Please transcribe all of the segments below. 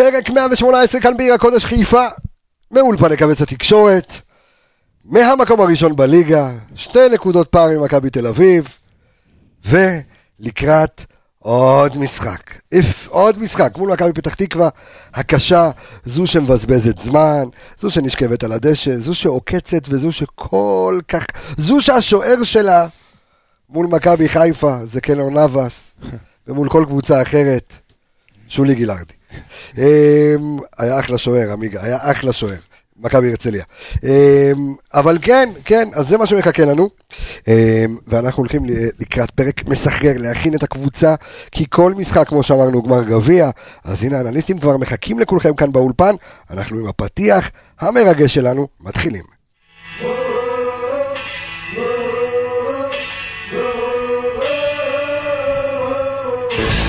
פרק 118 כאן בעיר הקודש חיפה, מאולפני קבץ התקשורת, מהמקום הראשון בליגה, שתי נקודות פער ממכבי תל אביב, ולקראת עוד משחק. איף, עוד משחק מול מכבי פתח תקווה הקשה, זו שמבזבזת זמן, זו שנשכבת על הדשא, זו שעוקצת וזו שכל כך, זו שהשוער שלה מול מכבי חיפה זה קלר נאבס, ומול כל קבוצה אחרת, שולי גילארדי. אמ, היה אחלה שוער, עמיגה, היה אחלה שוער. מכבי הרצליה. אמ, אבל כן, כן, אז זה מה שמחכה לנו. אמ, ואנחנו הולכים לקראת פרק מסחרר, להכין את הקבוצה, כי כל משחק, כמו שאמרנו, הוא גמר גביע. אז הנה, האנליסטים כבר מחכים לכולכם כאן באולפן. אנחנו עם הפתיח המרגש שלנו, מתחילים.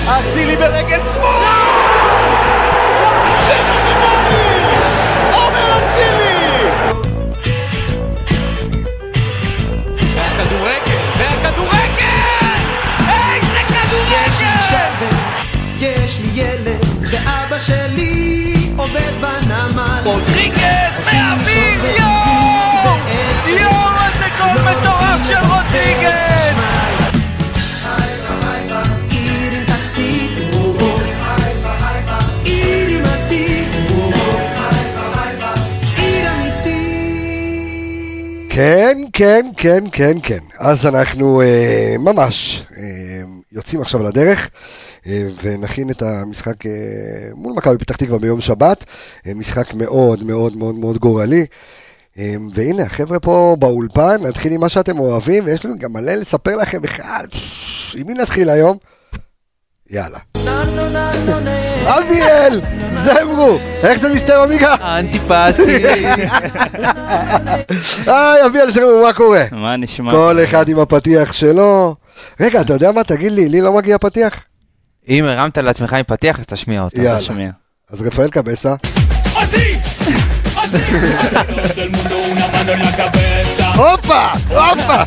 אצילי ברגל עובד בנמל. רודריגז מהאוויר, יואו! יואו, איזה גול מטורף של רודריגז! כן, כן, כן, כן, כן. אז אנחנו אה, ממש אה, יוצאים עכשיו לדרך. אה, ונכין את המשחק אה, מול מכבי פתח תקווה ביום שבת, אה, משחק מאוד מאוד מאוד מאוד גורלי. והנה, החבר'ה פה באולפן, נתחיל עם מה שאתם אוהבים, ויש לנו גם מלא לספר לכם בכלל. עם מי נתחיל היום? יאללה. אביאל, זמרו, איך זה מסתיים עמיגה? האנטיפסטי. היי, אביאל, זמרו, מה קורה? מה נשמע? כל אחד עם הפתיח שלו. רגע, אתה יודע מה? תגיד לי, לי לא מגיע פתיח? אם הרמת לעצמך עם פתיח, אז תשמיע אותו. יאללה. תשמיע. אז רפאל קבסה. הופה, הופה.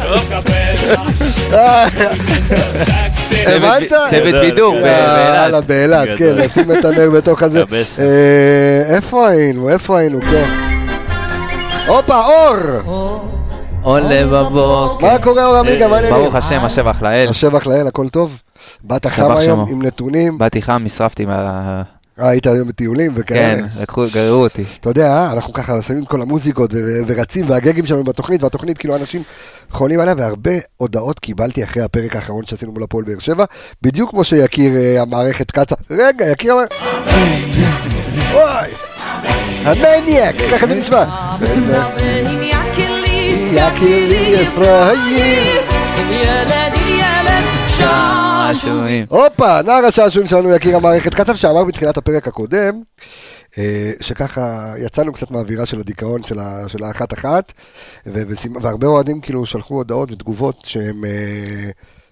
הבנת? צוות בידור יאללה, באילת. באילת, כן, גדול. לשים את הנר בתוך הזה. אה, איפה היינו? איפה היינו? כן. הופה, אור! עולה בבוקר. מה קורה, אור עמיגה? ברוך השם, השבח לאל. השבח לאל, הכל טוב? באת חם היום. עם נתונים? באתי חם, נשרפתי מה... אה, היית היום בטיולים וכאלה? כן, לקחו, גררו אותי. אתה יודע, אנחנו ככה שמים את כל המוזיקות ורצים, והגגים שלנו בתוכנית, והתוכנית, כאילו, אנשים חולים עליה, והרבה הודעות קיבלתי אחרי הפרק האחרון שעשינו מול הפועל באר שבע, בדיוק כמו שיקיר אה, המערכת קצה. רגע, יקיר אמר... וואי, המניאק, ככה זה נשמע. יקירי אפרים. שעשועים. הופה, נער השעשועים שלנו יקיר המערכת קצב, שאמר בתחילת הפרק הקודם, אה, שככה יצאנו קצת מהאווירה של הדיכאון של האחת-אחת, והרבה אוהדים כאילו שלחו הודעות ותגובות שהם... אה,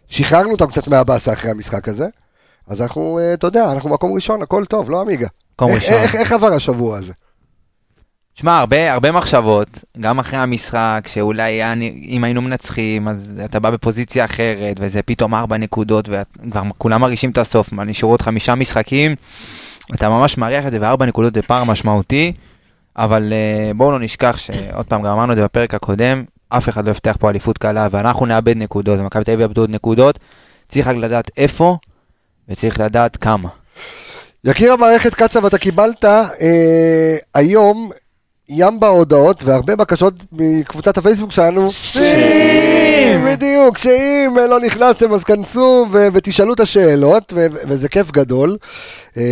שחררנו אותם קצת מהבאסה אחרי המשחק הזה, אז אנחנו, אה, אתה יודע, אנחנו מקום ראשון, הכל טוב, לא עמיגה. מקום ראשון. איך עבר השבוע הזה? שמע, הרבה, הרבה מחשבות, גם אחרי המשחק, שאולי היה- אם היינו מנצחים, אז אתה בא בפוזיציה אחרת, וזה פתאום ארבע נקודות, וכבר כולם מרגישים את הסוף, נשארו עוד חמישה משחקים, אתה ממש מריח את זה, וארבע נקודות זה פער משמעותי, אבל uh, בואו לא נשכח שעוד פעם, גם אמרנו את זה בפרק הקודם, אף אחד לא יפתח פה אליפות קלה, ואנחנו נאבד נקודות, ומכבי תל אביב יאבדו עוד נקודות, צריך רק לדעת איפה, וצריך לדעת כמה. יקיר המערכת קצב, אתה קיבלת אה, היום ים בהודעות והרבה בקשות מקבוצת הפייסבוק שלנו. שאם! בדיוק, שאם לא נכנסתם אז כנסו ו- ותשאלו את השאלות, ו- וזה כיף גדול. אה,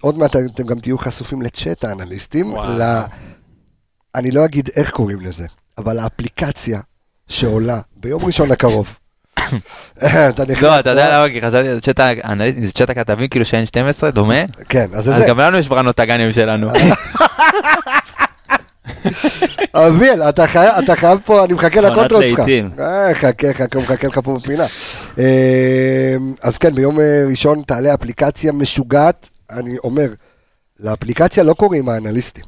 עוד מעט אתם גם תהיו חשופים לצ'אט האנליסטים. ל- אני לא אגיד איך קוראים לזה, אבל האפליקציה שעולה ביום ראשון הקרוב. אתה נכנס... לא, אתה יודע למה? כי חשבתי, זה צ'אט האנליסטים, זה צ'אט הכתבים, כאילו שאין 12, דומה? כן, אז זה אז זה. גם לנו יש ברנות הגנים שלנו. אביאל, אתה חייב, אתה חייב פה, אני מחכה לקונטרות שלך. אה, חכה, חכה, הוא מחכה לך פה בפינה. אה, אז כן, ביום אה, ראשון תעלה אפליקציה משוגעת, אני אומר, לאפליקציה לא קוראים האנליסטים.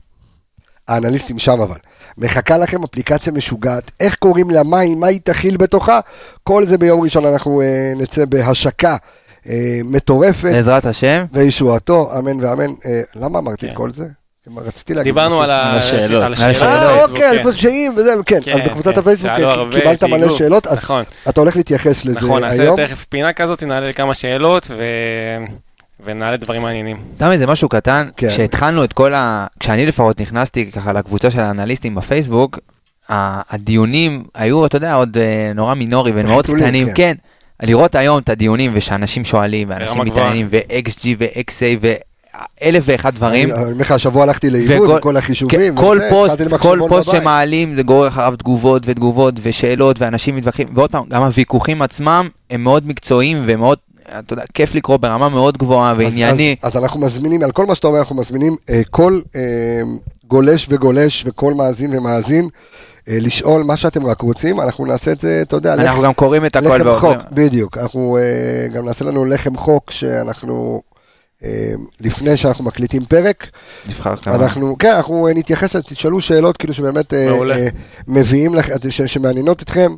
האנליסטים שם אבל. מחכה לכם אפליקציה משוגעת, איך קוראים לה, מה היא, מה היא תכיל בתוכה, כל זה ביום ראשון אנחנו אה, נצא בהשקה אה, מטורפת, בעזרת השם. וישועתו, אמן ואמן. אה, למה אמרתי את כן. כל זה? רציתי להגיד דיברנו. על השאלות. אה, אוקיי. על קשיים וזה, כן, אז כן, בקבוצת כן, הפייסבוק קיבלת מלא. שאלות, אז נכון, אתה הולך להתייחס לזה נכון, נעשה היום. תכף פינה כזאת, נעלה לכמה שאלות ו... ונעלה דברים מעניינים. סתם איזה משהו קטן, כן. כשהתחלנו את כל ה... כשאני לפחות נכנסתי ככה לקבוצה של האנליסטים בפייסבוק, הדיונים היו, אתה יודע, עוד אה, נורא מינורי ומאוד קטנים, כן. לראות היום את הדיונים ושאנשים שואלים, ואנשים. מתעניינים, ו-XG ו-XA ואלף ואחד דברים. אני אומר לך, השבוע הלכתי לאיבוד עם כל החישובים. כן, כל פוסט, כל פוסט. שמעלים זה גורר אחריו תגובות ותגובות ושאלות ואנשים מתווכחים, ועוד פעם, גם הוויכוחים עצמם הם מאוד מקצועיים ומאוד, אתה יודע, כיף לקרוא ברמה מאוד גבוהה וענייני. אז, אז אנחנו מזמינים, על כל מה שאתה אומר, אנחנו מזמינים אה, כל אה, גולש וגולש וכל מאזין ומאזין אה, לשאול מה שאתם רק רוצים, אנחנו נעשה את זה, אתה יודע, אנחנו גם קוראים את הכל לחם חוק. בדיוק. אנחנו אה, גם נעשה לנו לחם חוק שאנחנו, לפני שאנחנו מקליטים פרק, נבחר כמה. אנחנו, כן, אנחנו אה, נתייחס, תשאלו שאלות כאילו שבאמת אה, מעולה. אה, מביאים ש- שמעניינות אתכם,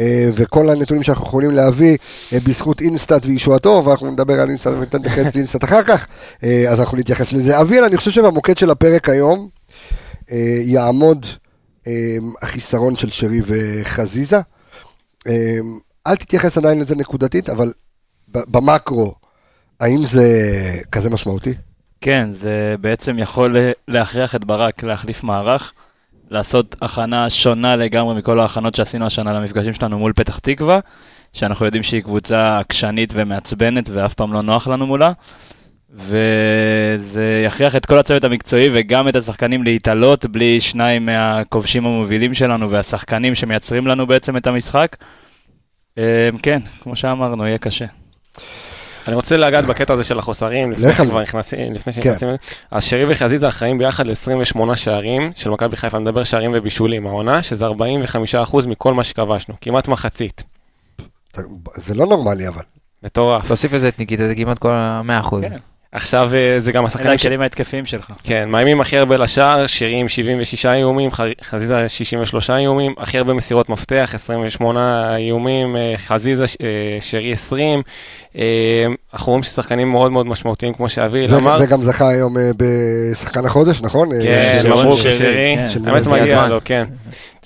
אה, וכל הנתונים שאנחנו יכולים להביא אה, בזכות אינסטאט וישועתו, ואנחנו נדבר על אינסטאט וניתן את אינסטאט אחר כך, אה, אז אנחנו נתייחס לזה. אביאל, אני חושב שבמוקד של הפרק היום אה, יעמוד אה, החיסרון של שרי וחזיזה. אה, אל תתייחס עדיין לזה נקודתית, אבל במקרו, האם זה כזה משמעותי? כן, זה בעצם יכול להכריח את ברק להחליף מערך, לעשות הכנה שונה לגמרי מכל ההכנות שעשינו השנה למפגשים שלנו מול פתח תקווה, שאנחנו יודעים שהיא קבוצה עקשנית ומעצבנת ואף פעם לא נוח לנו מולה. וזה יכריח את כל הצוות המקצועי וגם את השחקנים להתעלות בלי שניים מהכובשים המובילים שלנו והשחקנים שמייצרים לנו בעצם את המשחק. אה, כן, כמו שאמרנו, יהיה קשה. אני רוצה לגעת בקטע הזה של החוסרים, לפני שכבר. נכנסים, לפני שנכנסים, אז שרי וחזיזה אחראים ביחד ל-28 שערים של מכבי חיפה, אני מדבר שערים ובישולים, העונה, שזה 45% מכל מה שכבשנו, כמעט מחצית. זה לא נורמלי אבל. מטורף. תוסיף לזה את ניקיטה, זה כמעט כל ה-100%. כן. עכשיו אה, זה גם אלה השחקנים ש... הכלים ההתקפיים שלך. כן, מאיימים הכי הרבה לשער, שירים 76 איומים, חזיזה 63 איומים, הכי הרבה מסירות מפתח, 28 איומים, אה, חזיזה ש- אה, שרי 20. אה, אנחנו רואים ששחקנים מאוד מאוד משמעותיים, כמו שאביל וג- אמר. וגם זכה היום בשחקן החודש, נכון? כן, מברוק שרי, האמת מגיע. לו, כן.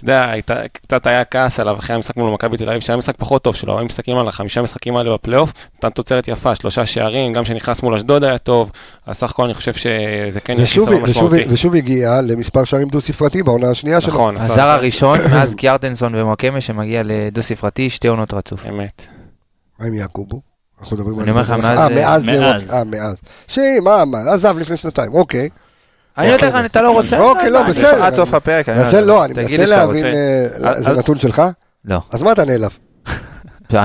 אתה יודע, הייתה- קצת היה כעס עליו אחרי המשחק מול מכבי תל אביב, שהיה משחק פחות טוב שלו, אבל אם מסתכלים על החמישה משחקים האלה בפלייאוף, נתן תוצרת יפה, שלושה שערים, גם שנכנס מול אשדוד היה טוב, אז סך הכל אני חושב שזה כן יהיה ושוב, חיסרון משמעותי. ושוב הגיע למספר שערים דו-ספרתי בעונה השנייה שלו. נכון, הזר הראשון מאז קיארטנסון ומואקמה שמגיע לדו ספרתי, שתי עונות רצוף. אמת. מה עם יעקובו? אנחנו מדברים אני אומר לך, מאז- אה, מאז. אה, מאז. שהיא, מה, מה, עזב לפני שנתיים, אוקיי. אני יודע לך, אתה לא רוצה? אוקיי, לא, אני- בסדר. עד סוף הפרק. אני מנסה, לא, אני מנסה להבין. אה, זה אז- נתון שלך? לא. אז מה אתה נעלב?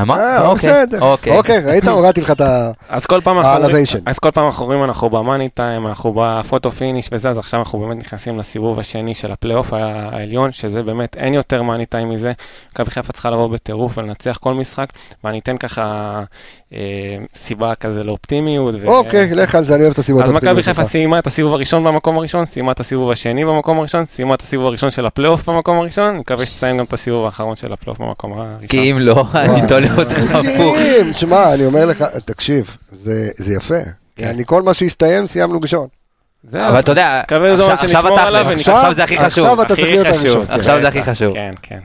מה? אה, אוקיי. אוקיי. אוקיי, ראית? הורדתי לך את ה... אז כל פעם אנחנו אומרים- ה-elevation. אז כל פעם אנחנו במאני טיים, אנחנו בפוטו פיניש וזה, אז עכשיו אנחנו באמת נכנסים לסיבוב השני של הפלייאוף העליון, שזה באמת אין יותר מאני טיים מזה. מכבי חיפה צריכה לבוא בטירוף ולנצח כל משחק, ואני אתן ככה אה, סיבה כזה לאופטימיות. אוקיי, לך על זה, אני אוהב את הסיבות. אז מכבי חיפה. סיימה את הסיבוב הראשון במקום הראשון, סיימה את הסיבוב השני במקום הראשון, סיימה את הסיבוב הראשון של הפלייאוף במקום הראשון, אני מקווה שתסיים גם את הסיבוב האחרון של הפלייאוף במקום הראשון. כי אם לא, אני תולה אותך הפוך. שמע, אני אומר לך, תקשיב, זה זה יפה. כן. אני כל מה שהסתיים, סיימנו ראשון. זהו. אבל אתה יודע, עכשיו- מאוד עכשיו התכלס, זה הכי חשוב. עכשיו אתה הכי צריך להיות חשוב. הראשון. עכשיו זה הכי חשוב. כן, כן.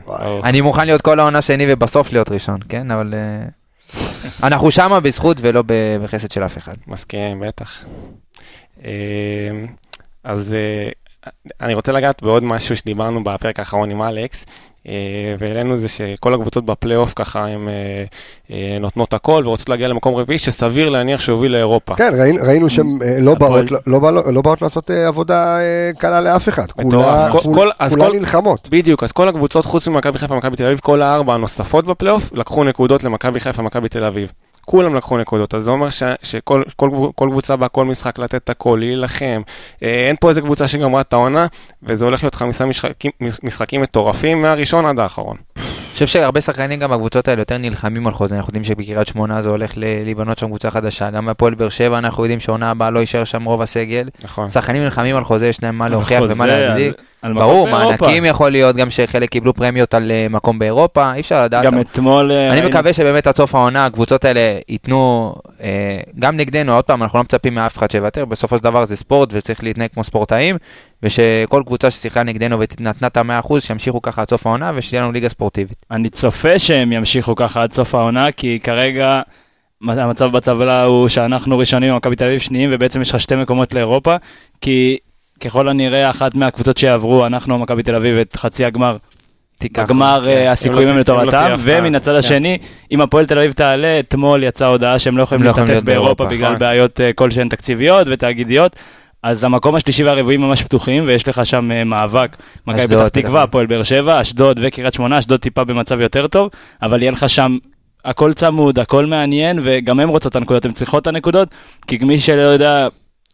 אני מוכן להיות כל העונה שני ובסוף להיות ראשון, כן? אבל אה, אנחנו שמה בזכות ולא בחסד של אף אחד. מסכים, בטח. אה, אז אה, אני רוצה לגעת בעוד משהו שדיברנו בפרק האחרון עם אלכס, והעלינו זה שכל הקבוצות בפלייאוף ככה הן אה, אה, נותנות הכל ורוצות להגיע למקום רביעי, שסביר להניח שהוביל לאירופה. כן, ראינו- ראינו שהן אה, לא הפועל- באות- לא בא- לא באות לעשות אה, עבודה אה, קלה לאף אחד. כול- כולן נלחמות. בדיוק, אז כל הקבוצות חוץ ממכבי חיפה ומכבי תל אביב, כל הארבע הנוספות בפלייאוף, לקחו נקודות למכבי חיפה ומכבי תל אביב. כולם לקחו נקודות, אז זה אומר ש, שכל כל, כל קבוצה באה כל משחק לתת את הכל, להילחם. אה, אין פה איזה קבוצה שגמרה את העונה, וזה הולך להיות חמישה משחקים, משחקים מטורפים מהראשון עד האחרון. חושב שהרבה שחקנים גם בקבוצות האלה יותר נלחמים על חוזה, אנחנו יודעים שבקריית שמונה זה הולך להיבנות שם קבוצה חדשה, גם בהפועל באר שבע אנחנו יודעים שעונה הבאה לא יישאר שם רוב הסגל. נכון. שחקנים נלחמים על חוזה, יש להם מה להוכיח חוזה ומה להצדיק. על ברור, באירופה. מענקים יכול להיות גם שחלק קיבלו פרמיות על אה, מקום באירופה, אי אפשר לדעת. גם אתמול... אה, אני ראינו- מקווה שבאמת עד סוף העונה הקבוצות האלה ייתנו, אה, גם נגדנו, עוד פעם, אנחנו לא מצפים מאף אחד שיוותר, בסופו של דבר זה ספורט וצריך להתנהג כמו ספורטאים, ושכל קבוצה ששיחקה נגדנו ונתנה את המאה אחוז, שימשיכו ככה עד סוף העונה ושתהיה לנו ליגה ספורטיבית. אני צופה שהם ימשיכו ככה עד סוף העונה, כי כרגע המצב בטבלה הוא שאנחנו ראשונים, מכבי תל אביב שניים, ובעצם יש לך שתי מקומות לאירופה, כי ככל הנראה אחת מהקבוצות שיעברו, אנחנו, מכבי תל אביב, את חצי הגמר. בגמר כן. אה, הסיכויים הם לא תהיה לטובתם, הפתעה. ומן הצד כן. השני, אם הפועל תל אביב תעלה, אתמול יצאה הודעה שהם לא יכולים הם לא להשתתף באירופה, בגלל נכון. בעיות אה, כלשהן תקציביות ותאגידיות. אז המקום השלישי והרביעי ממש פתוחים, ויש לך שם אה, מאבק. מכבי פתח תקווה. הפועל באר שבע, אשדוד וקריית שמונה, אשדוד טיפה במצב יותר טוב, אבל יהיה לך שם הכל צמוד, הכל מעניין, וגם הם רוצות את הנקודות, הן צריכות את הנקודות, כי מי שלא יודע,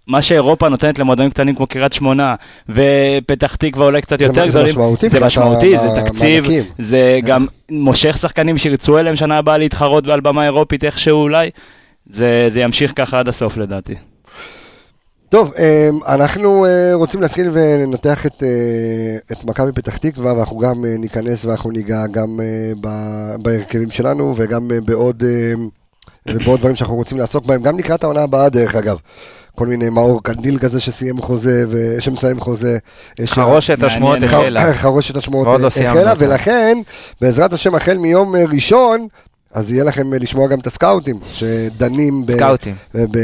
מה שאירופה נותנת למועדונים קטנים כמו קריית שמונה, ופתח תקווה אולי קצת זה- יותר זה גדולים, משמעותי זה משמעותי, זה תקציב. זה גם מושך שחקנים שירצו אליהם שנה הבאה להתחרות על במה אירופית איכשהו אולי, זה, זה ימשיך ככה עד הסוף לדעתי. טוב, אמ, אנחנו אה, רוצים להתחיל ולנתח את, אה, את מכבי פתח תקווה, ואנחנו גם אה, ניכנס ואנחנו ניגע גם אה, בהרכבים שלנו, וגם אה, בעוד, אה, ובעוד דברים שאנחנו רוצים לעסוק בהם, גם לקראת העונה הבאה דרך אגב. כל מיני מאור קנדיל כזה שסיים חוזה, ושמסיים חוזה. חרושת השמועות. החלה. חרושת השמועות לא אה, החלה. ולכן, בעזרת השם, החל מיום אה, ראשון, אז יהיה לכם אה, לשמוע גם את הסקאוטים, שדנים ב- סקאוטים. ב-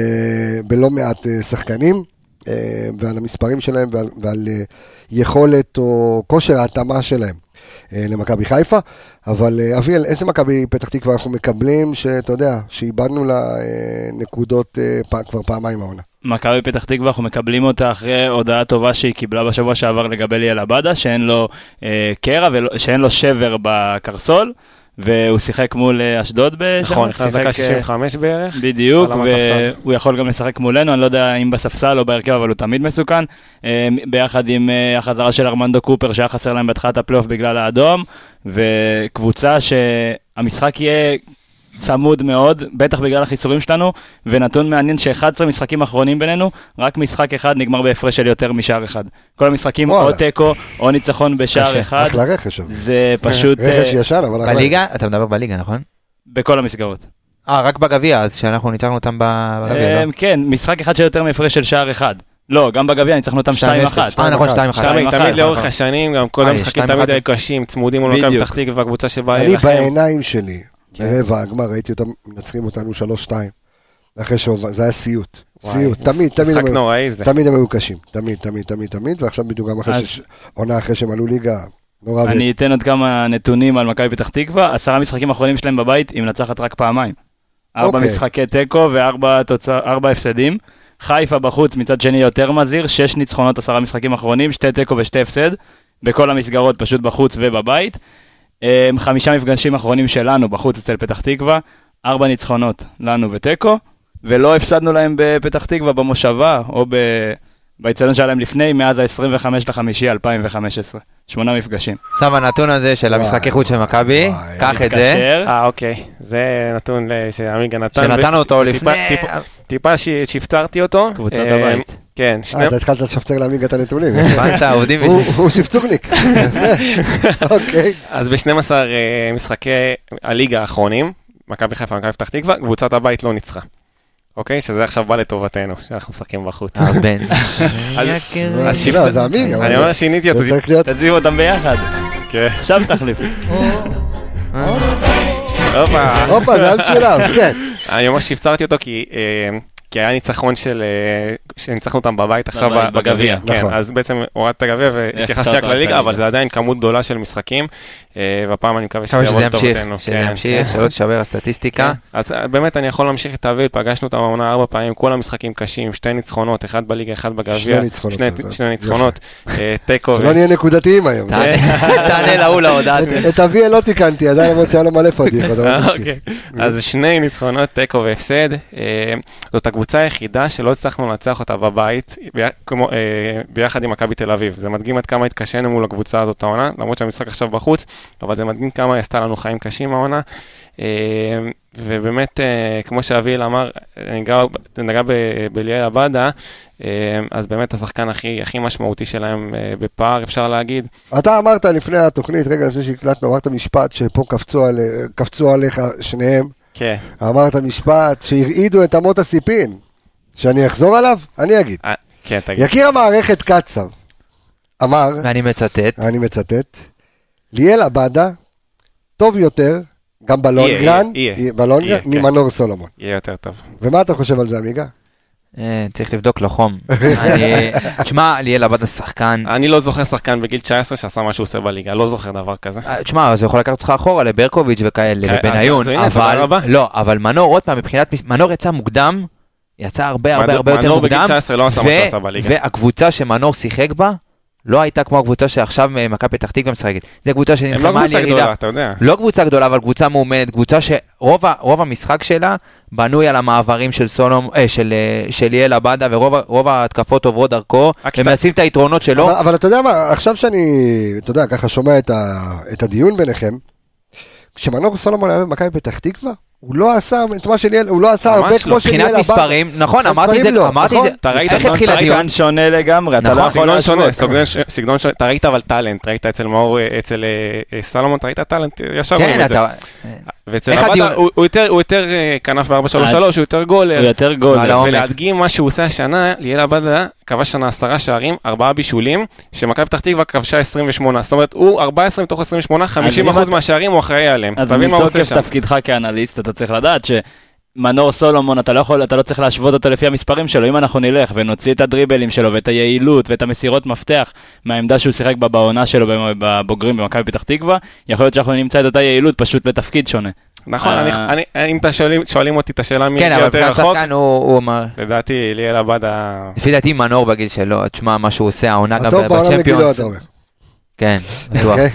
בלא מעט אה, שחקנים, אה, ועל המספרים שלהם ועל, ועל יכולת או כושר ההתאמה שלהם למכבי חיפה. אבל אביאל, איזה מכבי פתח תקווה אנחנו מקבלים, שאתה יודע, שאיבדנו לה נקודות פ- כבר פעמיים העונה. מכבי פתח תקווה, אנחנו מקבלים אותה אחרי הודעה טובה שהיא קיבלה בשבוע שעבר לגבי ליאל עבדה, שאין לו אה, קרע, ולא- שאין לו שבר בקרסול, והוא שיחק מול אה, אשדוד גם. נכון, נכנס דקה אה, 65 בערך. בדיוק. והוא יכול גם לשחק מולנו, אני לא יודע אם בספסל או בהרכב, אבל הוא תמיד מסוכן. אה, ביחד עם אה, החזרה של ארמנדו קופר, שהיה חסר להם בהתחלת הפלייאוף בגלל האדום, וקבוצה שהמשחק יהיה צמוד מאוד, בטח בגלל החיסורים שלנו, ונתון מעניין ש-11 משחקים אחרונים בינינו, רק משחק אחד נגמר בהפרש של יותר משער אחד. כל המשחקים או. תיקו או ניצחון בשער. אחד, אחלה רכש. זה פשוט רכש אה, ישן, אבל. בליגה? אתה מדבר בליגה, נכון? בכל המסגרות. אה, רק בגביע, אז שאנחנו ניצחנו אותם בגביע, אה, לא? כן, משחק אחד של יותר מהפרש של שער אחד. לא, גם בגביע ניצחנו אותם 2-1. 2-0. אה, נכון, 2-1. תמיד, לאורך. השנים, גם כל אה, המשחקים תמיד. היו קשים, צמודים מול מכבי. פתח תקווה, קבוצה שבאה אני להילחם. בעיניים שלי. ברבע הגמר, ראיתי אותם מנצחים אותנו 3-2. אחרי שהובלנו, זה היה סיוט. וואי, סיוט, תמיד, תמיד משחק נוראי זה. תמיד הם היו קשים. תמיד, תמיד, תמיד, תמיד, ועכשיו בדיוק גם אחרי. עונה אחרי שהם עלו ליגה, נורא. אני אתן עוד כמה נתונים על מכבי פתח תקווה, עשרה משחקים אחרונים שלהם בבית, היא מנצחת רק פעמיים. ארבע אוקיי. משחקי תיקו וארבע הפסדים. חיפה בחוץ מצד שני יותר מזהיר, שש ניצחונות עשרה משחקים אחרונים, שתי תיקו ושתי הפסד, בכל המסגרות פשוט בחוץ ובבית. אמ, חמישה מפגשים אחרונים שלנו בחוץ אצל פתח תקווה, ארבע ניצחונות לנו ותיקו, ולא הפסדנו להם בפתח תקווה במושבה או ב... באיצטדיון שהיה להם לפני, מאז ה-25 לחמישי 2015. שמונה מפגשים. עכשיו הנתון הזה של המשחקי חוץ של מכבי, קח את זה, אה, אוקיי. זה נתון שעמיגה נתן. שנתנו אותו לפני... טיפה- טיפה ש- שהפצרתי אותו. קבוצת הבית. כן, אה, שני... אתה התחלת לשפצר לעמיגה את הנתונים. הבנת, עובדים הוא- בשביל... הוא שפצורניק. יפה. אוקיי. אז ב-12 משחקי הליגה האחרונים, מכבי חיפה ומכבי פתח תקווה, קבוצת הבית לא ניצחה. אוקיי? שזה עכשיו בא לטובתנו, שאנחנו משחקים בחוץ. הבן. אז לא, שיפט- זה עמיגה. אבל אני אומר שיניתי אותו. תשים אותם ביחד, כן. עכשיו תחליף. הופה. הופה, זה היה משולב, כן. אני ממש הפצרתי אותו כי... כי היה ניצחון של... אה, שניצחנו אותם בבית עכשיו בגביע. בגביע. כן, נכון. אז בעצם הורדת את הגביע והתייחסתי רק לליגה. אבל זה עדיין כמות גדולה של משחקים, אה, והפעם אני מקווה שזה יבוא שזה ימשיך, לטובתנו. שזה כן, ימשיך, כן. שלא תשבר הסטטיסטיקה. כן. אז אה, באמת אני יכול להמשיך את אביל, פגשנו אותם העונה ארבע פעמים, כל המשחקים קשים, שתי ניצחונות, אחד בליגה, אחד בגביע. שני ניצחונות, שני- יודע. שני ניצחונות, תיקו. שלא נהיה נקודתיים היום. תענה תענה להוא להודעה. את- אביאל לא תיקנתי, עדיין למרות שהיה לו מלא פדיחות. אוקיי. אז שני ניצחונות, תיקו והפסד. זאת הקבוצה הקבוצה היחידה שלא הצלחנו לנצח אותה בבית, בי- כמו, אה, ביחד עם מכבי תל אביב. זה מדגים עד כמה התקשינו מול הקבוצה הזאת העונה, למרות שהמשחק עכשיו בחוץ, אבל זה מדגים כמה היא עשתה לנו חיים קשים העונה. אה, ובאמת, אה, כמו שאביאל אמר, נגע, נגע ב- בליאל עבדה, אה, אז באמת השחקן הכי, הכי משמעותי שלהם אה, בפער, אפשר להגיד. אתה אמרת לפני התוכנית, רגע לפני שהקלטנו, אמרת משפט שפה קפצו, על, קפצו עליך שניהם. כן, אמרת משפט שהרעידו את אמות הסיפין. שאני אחזור עליו? אני אגיד. אה, כן, תגיד. יקיר המערכת קצב אמר, ואני מצטט, אני מצטט, ליאל עבדה טוב יותר, גם בלונגרן. בלונגרן, כן. ממנור סולומון. יהיה יותר טוב. ומה אתה חושב על זה, עמיגה? אה, צריך לבדוק לו חום. תשמע, ליאל עבד השחקן, אני לא זוכר שחקן בגיל 19 שעשה מה שהוא עושה בליגה, לא זוכר דבר כזה. אה, תשמע, זה יכול לקחת אותך אחורה לברקוביץ' וכאלה, כן, לבניון, אבל. לא, אבל מנור, עוד פעם, מבחינת, מנור יצא מוקדם, יצא הרבה הרבה הרבה יותר מנור בגיל מוקדם, 19 לא עשה מה שהוא עשה בליגה. והקבוצה שמנור שיחק בה, לא הייתה כמו הקבוצה שעכשיו אה, מכבי פתח תקווה משחקת. זו קבוצה הם לא שנלחמה על קבוצה ירידה. גדולה, אתה יודע. לא קבוצה גדולה, אבל קבוצה מאומנת, קבוצה שרוב המשחק שלה בנוי על המעברים של סולום, אה, של, אה, של ליאל עבדה, ורוב ההתקפות עוברות דרכו, ומנצלים את היתרונות שלו. אבל, אבל אתה יודע מה, עכשיו שאני, אתה יודע, ככה שומע את, ה, את הדיון ביניכם, כשמנור סולומון היה במכבי פתח תקווה, הוא לא עשה את מה שליאל, הוא לא עשה ממש הרבה לא. כמו שליאל מבחינת עבדה. מספרים, נכון, מספרים אמרתי את זה, לא, אמרתי את נכון? זה, אתה ראית- איך התחיל הדיון? שחקן שונה לגמרי, אתה נכון, לא יכול סגנון שונה, להשוות. סגנון ש- סגנון ש... אתה ראית אבל טאלנט, ראית אצל מאור, אצל אה, אה, סלומון, אתה ראית טאלנט, ישר רואים כן, את זה. ואצל עבדה, הוא הוא יותר- הוא יותר אה, כנף ב-4-3-3, הוא יותר הוא גולר. יותר גול. על העומק. ולהדגים מה שהוא עושה השנה, ליאל עבדה כבש שנה עשרה שערים, ארבעה בישולים, שמכבי פתח תקווה כבשה 28, זאת אומרת, הוא 14 מתוך 28, 50 אם אחוז אתה- מהשערים הוא אחראי עליהם. אז הוא מתוקף. תפקידך כאנליסט, אתה צריך לדעת שמנור סולומון, אתה לא יכול, אתה לא צריך להשוות אותו לפי המספרים שלו. אם אנחנו נלך ונוציא את הדריבלים שלו ואת היעילות ואת המסירות מפתח מהעמדה שהוא שיחק בה בעונה שלו בבוגרים במכבי פתח תקווה, יכול להיות שאנחנו נמצא את אותה יעילות פשוט לתפקיד שונה. נכון, אה. אני- אני- אם אתם שואלים- שואלים אותי את השאלה מי כן, הגיע אבל יותר מבחינת רחוק, שחקן הוא הוא אמר... לדעתי ליאל עבדה... לפי דעתי מנור בגיל שלו, תשמע, מה שהוא עושה, העונה גם הטוב בעולם לגילו, בצ'מפיונס. כן, בטוח. אוקיי?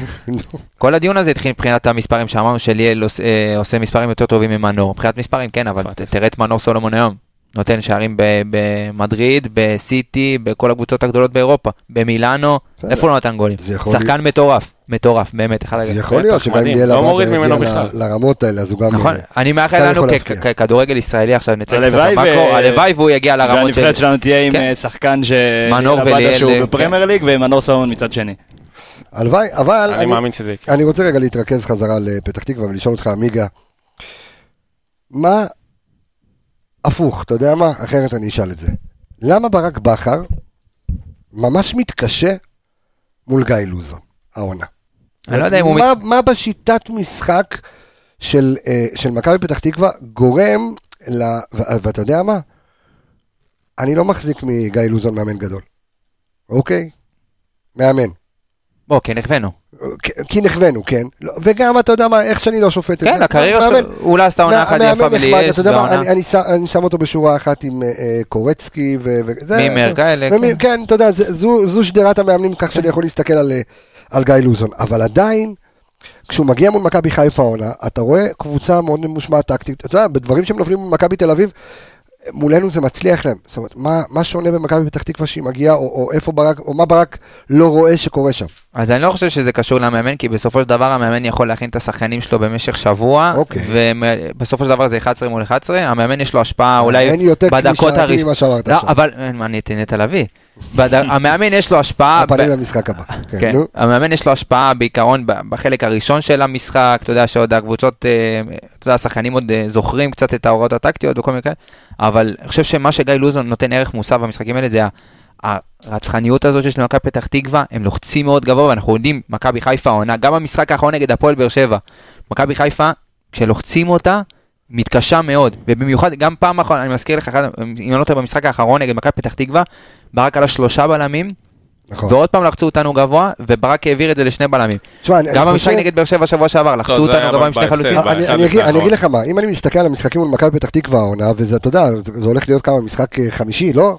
כל הדיון הזה התחיל מבחינת המספרים שאמרנו שליאל אה, עושה מספרים יותר טובים ממנור. מבחינת מספרים כן, אבל תראה את מנור סולומון היום. נותן שערים ב- במדריד, בסיטי, בכל הקבוצות הגדולות באירופה. במילאנו. איפה הוא לא נתן גולים? שחקן מטורף, מטורף, באמת, אחד זה הגדולים. יכול להיות שגם. ליאל לא עבדה מוריד ממנו יגיע ל- בכלל. לרמות האלה, אז הוא גם... נכון, אה, אני מאחל לנו יכול כ- להפתיע. כ- כדורגל ישראלי עכשיו נצא קצת הלוואי ו- למאקרו, הלוואי והוא יגיע לרמות של... והנבחרת שלנו תהיה עם כן. אה, שחקן ש... מנור וליאל, שהוא אה, בפרמייר ליג ומנור סולומון מצד שני. הלוואי, אבל אני אני- מאמין שזה יקרה. אני רוצה רגע להתרכז חזרה לפתח תקווה ולשאול אותך, עמיגה, מה הפוך, אתה יודע מה? אחרת אני אשאל את זה. למה ברק בכר ממש מתקשה מול גיא לוזון, העונה? אני לא יודע אם הוא... מה, מה בשיטת משחק של, אה, של מכבי פתח תקווה גורם ל... ואתה יודע מה? אני לא מחזיק מגיא לוזון מאמן גדול, אוקיי? מאמן. בוא, כן, נכוונו. כי- כי נכוונו, כן. לא, וגם, אתה יודע מה, איך שאני לא שופט את זה. כן, הקריירה שלו, לא עשתה עונה אחת יפה מה, בעונה. אני- שם- אותו בשורה אחת עם אה, קורצקי וזה. מימר כאלה, כן. כן, אתה יודע, זו שדרת המאמנים כך שאני יכול להסתכל על, אה, על גיא לוזון. אבל עדיין, כשהוא מגיע מול מכבי חיפה העונה, אתה רואה קבוצה מאוד ממושמעת טקטית. אתה יודע, בדברים שהם נופלים מול מכבי תל אביב, מולנו זה מצליח להם. זאת אומרת, מה, מה שונה במכבי פתח תקווה שהיא מגיעה, או, או איפה ברק, או מה ברק לא רואה שקורה שם. אז אני לא חושב שזה קשור למאמן, כי בסופו של דבר המאמן יכול להכין את השחקנים שלו במשך שבוע, אוקיי. ובסופו של דבר זה 11 מול 11, המאמן יש לו השפעה אולי אין יותר בדקות הראשונות. ממה שאמרת לא, עכשיו. אבל, אה, אני אתן את הלוי. המאמן יש לו השפעה, הפנים למשחק הבא. כן, כן. המאמן יש לו השפעה בעיקרון בחלק הראשון של המשחק, אתה יודע שעוד הקבוצות, אה, אתה יודע, השחקנים עוד אה, זוכרים קצת את ההוראות הטקטיות וכל מיני כאלה, אבל אני חושב שמה שגיא לוזון נותן ערך מוסף במשחקים האלה זה הרצחניות הזאת שיש למכבי פתח תקווה, הם לוחצים מאוד גבוה, ואנחנו יודעים, מכבי חיפה העונה, גם במשחק האחרון נגד הפועל באר שבע, מכבי חיפה, כשלוחצים אותה, מתקשה מאוד, ובמיוחד, גם פעם אחרונה, אני מזכיר לך, אחד- אם אני לא טועה, במשחק האחרון נגד מכבי פתח תקווה, ברק על השלושה בלמים, נכון. ועוד פעם לחצו אותנו גבוה, וברק העביר את זה לשני בלמים. תשמע, אני- גם אני במשחק חושב- נגד באר שבע שבוע שעבר, לחצו זה אותנו גבוה עם שני. חלוצים. אני, אני, אגיד, אני האחרון. אגיד לך מה, אם אני מסתכל על המשחקים מול מכבי פתח תקווה העונה, וזה, אתה יודע, זה הולך להיות כמה, משחק אה, חמישי, לא?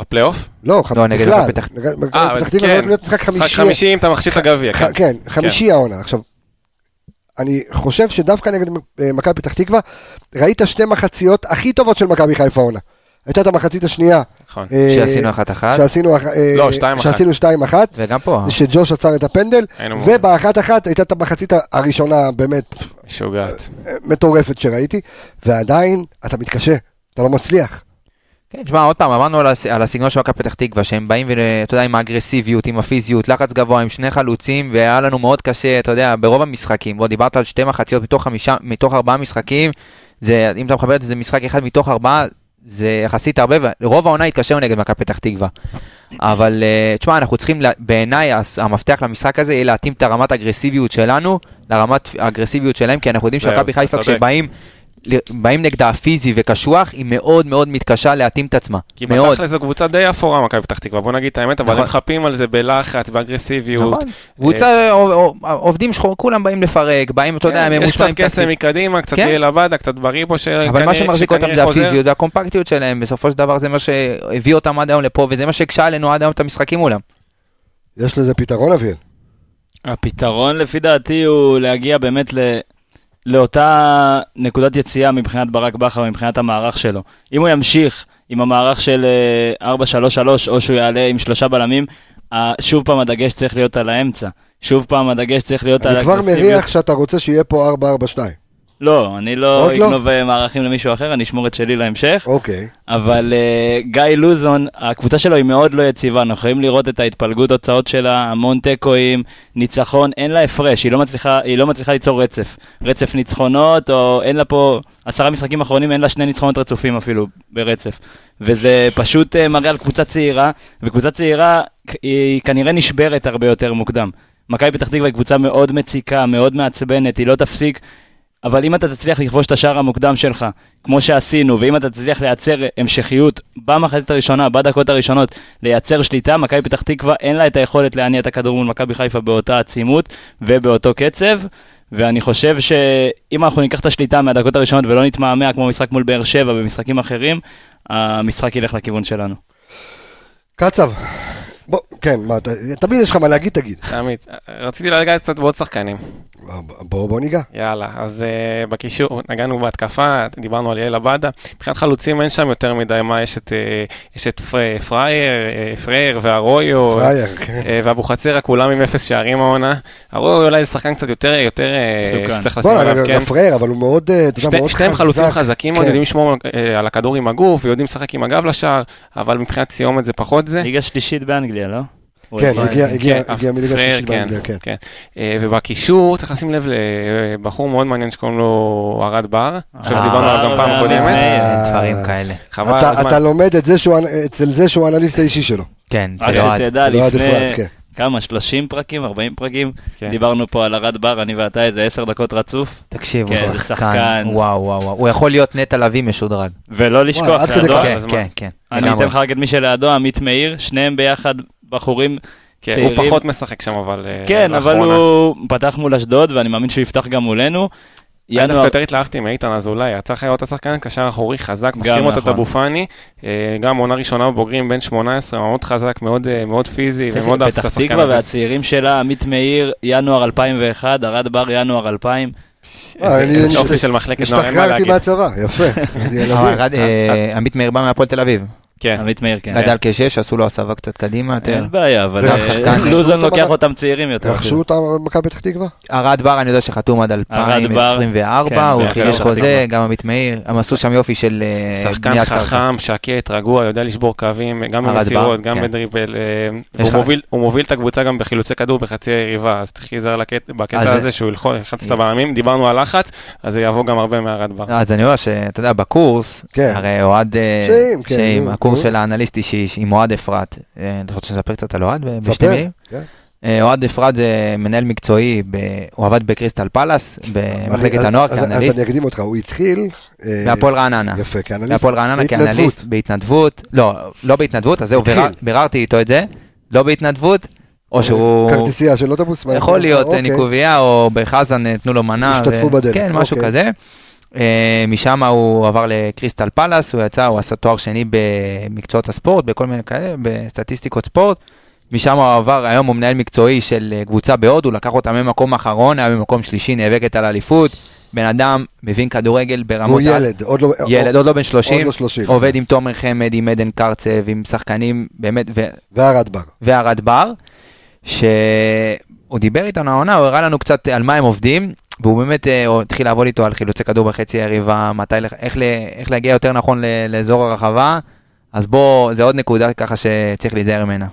בפלייאוף? לא, לא, נגד פתח- אה, פתח תקווה כן. הולך להיות משחק חמישי. אם אתה מחשיב את הגביע, כן. כן, חמישי העונה. עכשיו, אני חושב שדווקא נגד אה, מכבי פתח תקווה, ראית שתי מחציות הכי טובות של מכבי חיפה העונה. הייתה את המחצית השנייה. נכון. אה, שעשינו אחת אחת, שעשינו אה, לא, שתיים אחת. שעשינו שתיים אחת. וגם פה. שג'וש עצר את הפנדל, ובאחת אחת הייתה את המחצית הראשונה באמת משוגעת. מטורפת שראיתי, ועדיין אתה מתקשה, אתה לא מצליח. כן, תשמע, עוד פעם, אמרנו על, הס... על הסגנון של מכבי פתח תקווה, שהם באים, ואתה יודע, עם האגרסיביות, עם הפיזיות, לחץ גבוה, עם שני חלוצים, והיה לנו מאוד קשה, אתה יודע, ברוב המשחקים, בוא, דיברת על שתי מחציות מתוך חמישה, מתוך ארבעה משחקים, זה, אם אתה מחבר את זה, זה משחק אחד מתוך ארבעה, זה יחסית הרבה, ורוב העונה התקשרנו נגד מכבי פתח תקווה. אבל אה, תשמע, אנחנו צריכים, בעיניי, המפתח למשחק הזה יהיה להתאים את הרמת האגרסיביות שלנו לרמת האגרסיביות שלהם, כי אנחנו יודעים שמכבי אתה חיפה. כשבאים... באים נגדה הפיזי וקשוח, היא מאוד מאוד מתקשה להתאים את עצמה. כי מאוד. בתכל'ס זו קבוצה די אפורה, מכבי פתח תקווה, בוא נגיד את האמת, אבל נכון. הם חפים על זה בלחץ, באגרסיביות. נכון. קבוצה, עוב- עוב- עובדים שחור, כולם באים לפרק, באים, אתה יודע, כן, הם יש קצת קסם. מקדימה, קצת כן. ליאל עבדה, קצת בריבו של... אבל מה שמחזיק אותם שכנראה זה חוזר. הפיזיות והקומפקטיות שלהם, בסופו של דבר זה מה שהביא אותם עד היום לפה, וזה מה שהקשה עלינו עד היום את המשחקים מולם. יש לזה פתרון, אביאל? הפתרון לפי דעתי הוא להגיע באמת ל... לאותה נקודת יציאה מבחינת ברק בכר, מבחינת המערך שלו. אם הוא ימשיך עם המערך של אה, 4-3-3, או שהוא יעלה עם שלושה בלמים, אה, שוב פעם הדגש צריך להיות על האמצע. שוב פעם הדגש צריך להיות על אני כבר. מריח שאתה רוצה שיהיה פה 4-4-2. לא, אני לא לא? אגנוב אה, מערכים למישהו אחר, אני אשמור את שלי להמשך. אוקיי. אבל uh, גיא לוזון, הקבוצה שלו היא מאוד לא יציבה, אנחנו יכולים לראות את ההתפלגות הוצאות שלה, המון תיקואים, ניצחון, אין לה הפרש, היא לא מצליחה, היא לא מצליחה ליצור רצף. רצף ניצחונות, או אין לה פה, עשרה משחקים אחרונים, אין לה שני ניצחונות רצופים אפילו ברצף. וזה פשוט uh, מראה על קבוצה צעירה, וקבוצה צעירה היא כנראה נשברת הרבה יותר מוקדם. מכבי פתח תקווה היא קבוצה מאוד מציקה, מאוד מעצבנת, היא לא תפסיק. אבל אם אתה תצליח לכבוש את השער המוקדם שלך, כמו שעשינו, ואם אתה תצליח לייצר המשכיות במחצית הראשונה, בדקות הראשונות, לייצר שליטה, מכבי פתח תקווה אין לה את היכולת להניע את הכדור מול מכבי חיפה באותה עצימות ובאותו קצב. ואני חושב שאם אנחנו ניקח את השליטה מהדקות הראשונות ולא נתמהמה כמו משחק מול באר שבע ומשחקים אחרים, המשחק ילך לכיוון שלנו. קצב. בוא, כן, מה, אתה- תמיד יש לך מה להגיד, תגיד. תמיד. רציתי לגעת קצת בעוד שחקנים. בוא, בוא ניגע. יאללה, אז uh, בקישור, נגענו בהתקפה, דיברנו על ליאל עבדה. מבחינת חלוצים אין שם יותר מדי, מה, יש את, uh, יש את פר, פרייר, uh, פרייר והרויו, פרייר, כן. uh, ואבוחצירא, כולם עם אפס שערים העונה. הרויו אולי זה שחקן קצת יותר, יותר uh. שצריך לשים עליו, כן. גפרייר, אבל הוא מאוד, אתה יודע, שתי, מאוד שתיהם חלוצים חזק. חזקים כן. יודעים לשמור אה, על הכדור עם הגוף, ויודעים לשחק עם הגב לשער, אבל מבחינת סיומת זה פחות זה. ליגה שלישית באנגליה, לא? כן, הוא הגיע- הגיע כן, הגיע מליגה שלישית כן, באנגליה, כן. כן. אה, ובקישור צריך לשים לב לבחור מאוד מעניין שקוראים לו ארד בר, עכשיו אה, דיברנו עליו גם פעם אה, קודמת, דברים כאלה. חבל אתה- הזמן. אתה לומד אצל זה שהוא האנליסט האישי שלו. כן, רק זה אוהד. שתדע, לא עד לפני אפרת, כן. כמה, 30 פרקים, 40 פרקים, כן. דיברנו פה על ארד בר, אני ואתה איזה 10 דקות רצוף, תקשיב, הוא כן, זה שחקן, שחקן. וואו, וואו, וואו. הוא יכול להיות נטע לביא משודרג. ולא לשכוח, עד כדי לידו- כך? כן. כן, כן. אני. אתן לך רק את מי שלידו, עמית מאיר, שניהם ביחד בחורים כן, צעירים. הוא פחות משחק שם, אבל אה, כן, אבל לאחרונה. הוא פתח מול אשדוד, ואני מאמין שהוא יפתח גם מולנו. אני דווקא ינואר, יותר התלהבתי מאיתן אזולאי, יצא לך לראות את השחקן, קשר אחורי חזק, מזכירים אותו את נכון. אבו פאני, אה, גם עונה ראשונה בבוגרים, בן 18, מאוד חזק, מאוד, אה, מאוד פיזי, ומאוד אהבתי את פתח השחקן תקווה הזה. והצעירים שלה, עמית מאיר, ינואר 2001, ארד בר, ינואר 2000. אה, אני- איזה יופי של מחלקת נוער, אין מה השתחררתי להגיד. מהצבא, יפה. אבל עמית מאיר בא מהפועל תל אביב. כן. עמית מאיר, כן. גדל כשש, עשו לו הסבה קצת קדימה יותר. אין בעיה, אבל גם אה, שחקן. לוזון לוקח אותם צעירים יותר. רכשו אותה במכבי פתח תקווה? ארד בר, אני יודע שחתום עד בר, 2024, כן, הוא זה חידש חוזה. גם עמית מאיר, הם עשו שם יופי של אה, שחקן בניית קרקע. חכם, שקט, רגוע, יודע לשבור קווים, גם במסירות, גם כן. בדריבל. אה, הוא מוביל את הקבוצה גם בחילוצי כדור בחצי היריבה, אז צריך להיזהר לקט- אז בקטע זה- הזה שהוא ילחץ את הבעמים. דיברנו על לחץ, אז זה יבוא גם הרבה מארד בר. אז אני אומר שאתה יודע, בקורס, כן. הרי אוהד, אה, נו. של האנליסט אישי עם אוהד אפרת, אה, אתה רוצה שנספר קצת על אוהד ב- בשתי. מילים? כן. אה, אוהד אפרת זה מנהל מקצועי, הוא עבד בקריסטל פלאס, במחלקת הנוער כאנליסט, אז אני אקדים אותך, הוא התחיל... אה, בהפועל רעננה. יפה, כאנליסט. בהפועל רעננה. כאנליסט, בהתנדבות, לא, לא בהתנדבות, אז זהו, ביררתי איתו את זה, לא בהתנדבות, או שהוא... כרטיסייה של אוטובוס? יכול להיות אוקיי. ניקוביה, או בחזן אה, תנו לו מנה. השתתפו בדלק, כן, משהו אוקיי. כזה. אה, משם הוא עבר לקריסטל פלאס, הוא יצא, הוא עשה תואר שני במקצועות הספורט, בכל מיני כאלה, בסטטיסטיקות ספורט. משם הוא עבר, היום הוא מנהל מקצועי של אה, קבוצה בהודו, לקח אותה ממקום אחרון, היה במקום שלישי, נאבקת על אליפות. בן אדם מבין כדורגל ברמות... והוא ילד, עוד לא... ילד, עוד לא בן 30, עוד לא 30. עובד עם תומר חמד, עם עדן קרצב, עם שחקנים באמת, ו- והרד בר. והרד בר, שהוא דיבר איתנו העונה, הוא הראה לנו קצת על מה הם עובדים, והוא באמת אה, התחיל לעבוד איתו על חילוצי כדור בחצי היריבה, מתי, איך, איך להגיע יותר נכון לאזור הרחבה, אז בוא, זה עוד נקודה ככה שצריך להיזהר ממנה.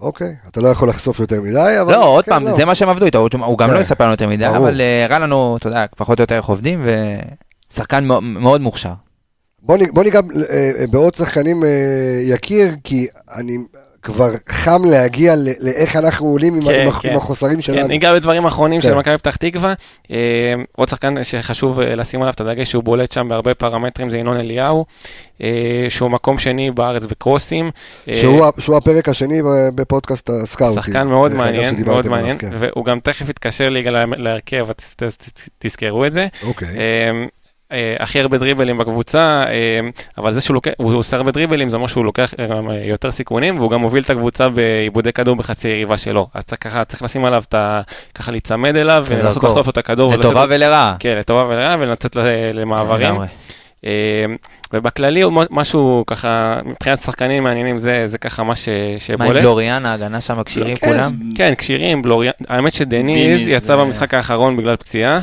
אוקיי, אתה לא יכול לחשוף יותר מדי, אבל... לא, עוד כן, פעם, לא. זה מה שהם עבדו איתו, הוא- גם כן. לא יספר לנו יותר מדי. אבל אה, הראה לנו, אתה יודע, פחות או יותר איך עובדים, ושחקן מאו- מאוד מוכשר. בוא, ניג- בוא ניגע אה, אה, בעוד שחקנים יקיר, כי אני כבר חם להגיע ל- לאיך אנחנו עולים עם, כן, עם, כן. עם החוסרים כן, שלנו. ניגע בדברים אחרונים כן. של מכבי פתח תקווה. אה, עוד שחקן שחשוב אה, לשים עליו את הדגש שהוא בולט שם בהרבה פרמטרים זה ינון אליהו, אה, שהוא מקום שני בארץ בקרוסים. שהוא, הפרק השני בפודקאסט הסקאוטים. שחקן מאוד מעניין, מאוד מעניין, כן. והוא גם תכף יתקשר ליגה לה- להרכב, תזכרו את זה. אוקיי. אה, הכי הרבה דריבלים בקבוצה, אה, אבל זה שהוא לוקח, הוא עושה הרבה דריבלים, זה אומר שהוא לוקח אה, אה, יותר סיכונים, והוא גם מוביל את הקבוצה בעיבודי כדור בחצי היריבה שלו. אז צריך ככה, צריך לשים עליו את ה... ככה להיצמד אליו, ולנסות. לחטוף את הכדור. לטובה ולרעה. כן, לטובה ולרעה, ולצאת למעברים. אה, ובכללי, הוא משהו ככה, מבחינת שחקנים מעניינים, זה זה ככה מה ש- מה עם שבולט. גלוריאן, ההגנה שם כשירים כן, כולם? כן, כשירים, בלוריאן. האמת שדניז יצא זה- במשחק האחרון בגלל פציעה.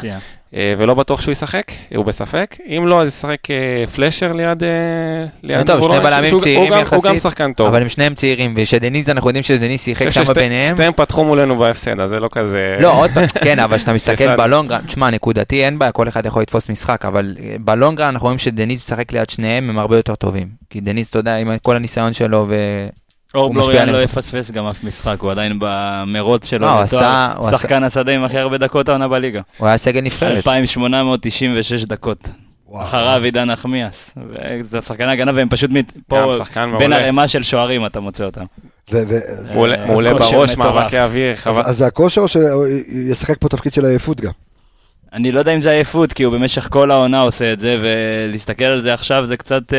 אה, ולא בטוח שהוא ישחק, הוא בספק. אם לא, אז ישחק אה, פלשר ליד... אה, ליד טוב, שני בלמים צעירים גם- הוא גם יחסית, שחקן טוב. אבל הם שניהם צעירים, ושדניז, אנחנו יודעים שדניז שיחק שם ביניהם. ששתיהם פתחו מולנו בהפסד, אז זה לא כזה... לא, עוד פעם, כן, אבל כשאתה מסתכל בלונגרן, תשמע, נקודתי אין בעיה, כל אחד יכול לתפוס משחק, אבל בלונגרן אנחנו רואים שדניז משחק ליד שניהם, הם הרבה יותר טובים. כי דניז, אתה יודע, עם כל הניסיון שלו, ו... אור בלוריאן. לא יפספס גם אף משחק, הוא עדיין במרוץ שלו. לא, הוא. עשה- שחקן השדה עם הכי הרבה דקות העונה בליגה. הוא היה סגל נבחרת. 2,896 דקות. אחריו עידן נחמיאס. זה שחקני הגנה והם פשוט פה שחקן בין. ערימה של שוערים אתה מוצא אותם. מעולה- בראש. מאבקי אוויר, אז זה הכושר או שישחק פה תפקיד של עייפות גם? אני לא יודע אם זה עייפות, כי הוא במשך כל העונה עושה את זה, ולהסתכל על זה עכשיו זה קצת... אה,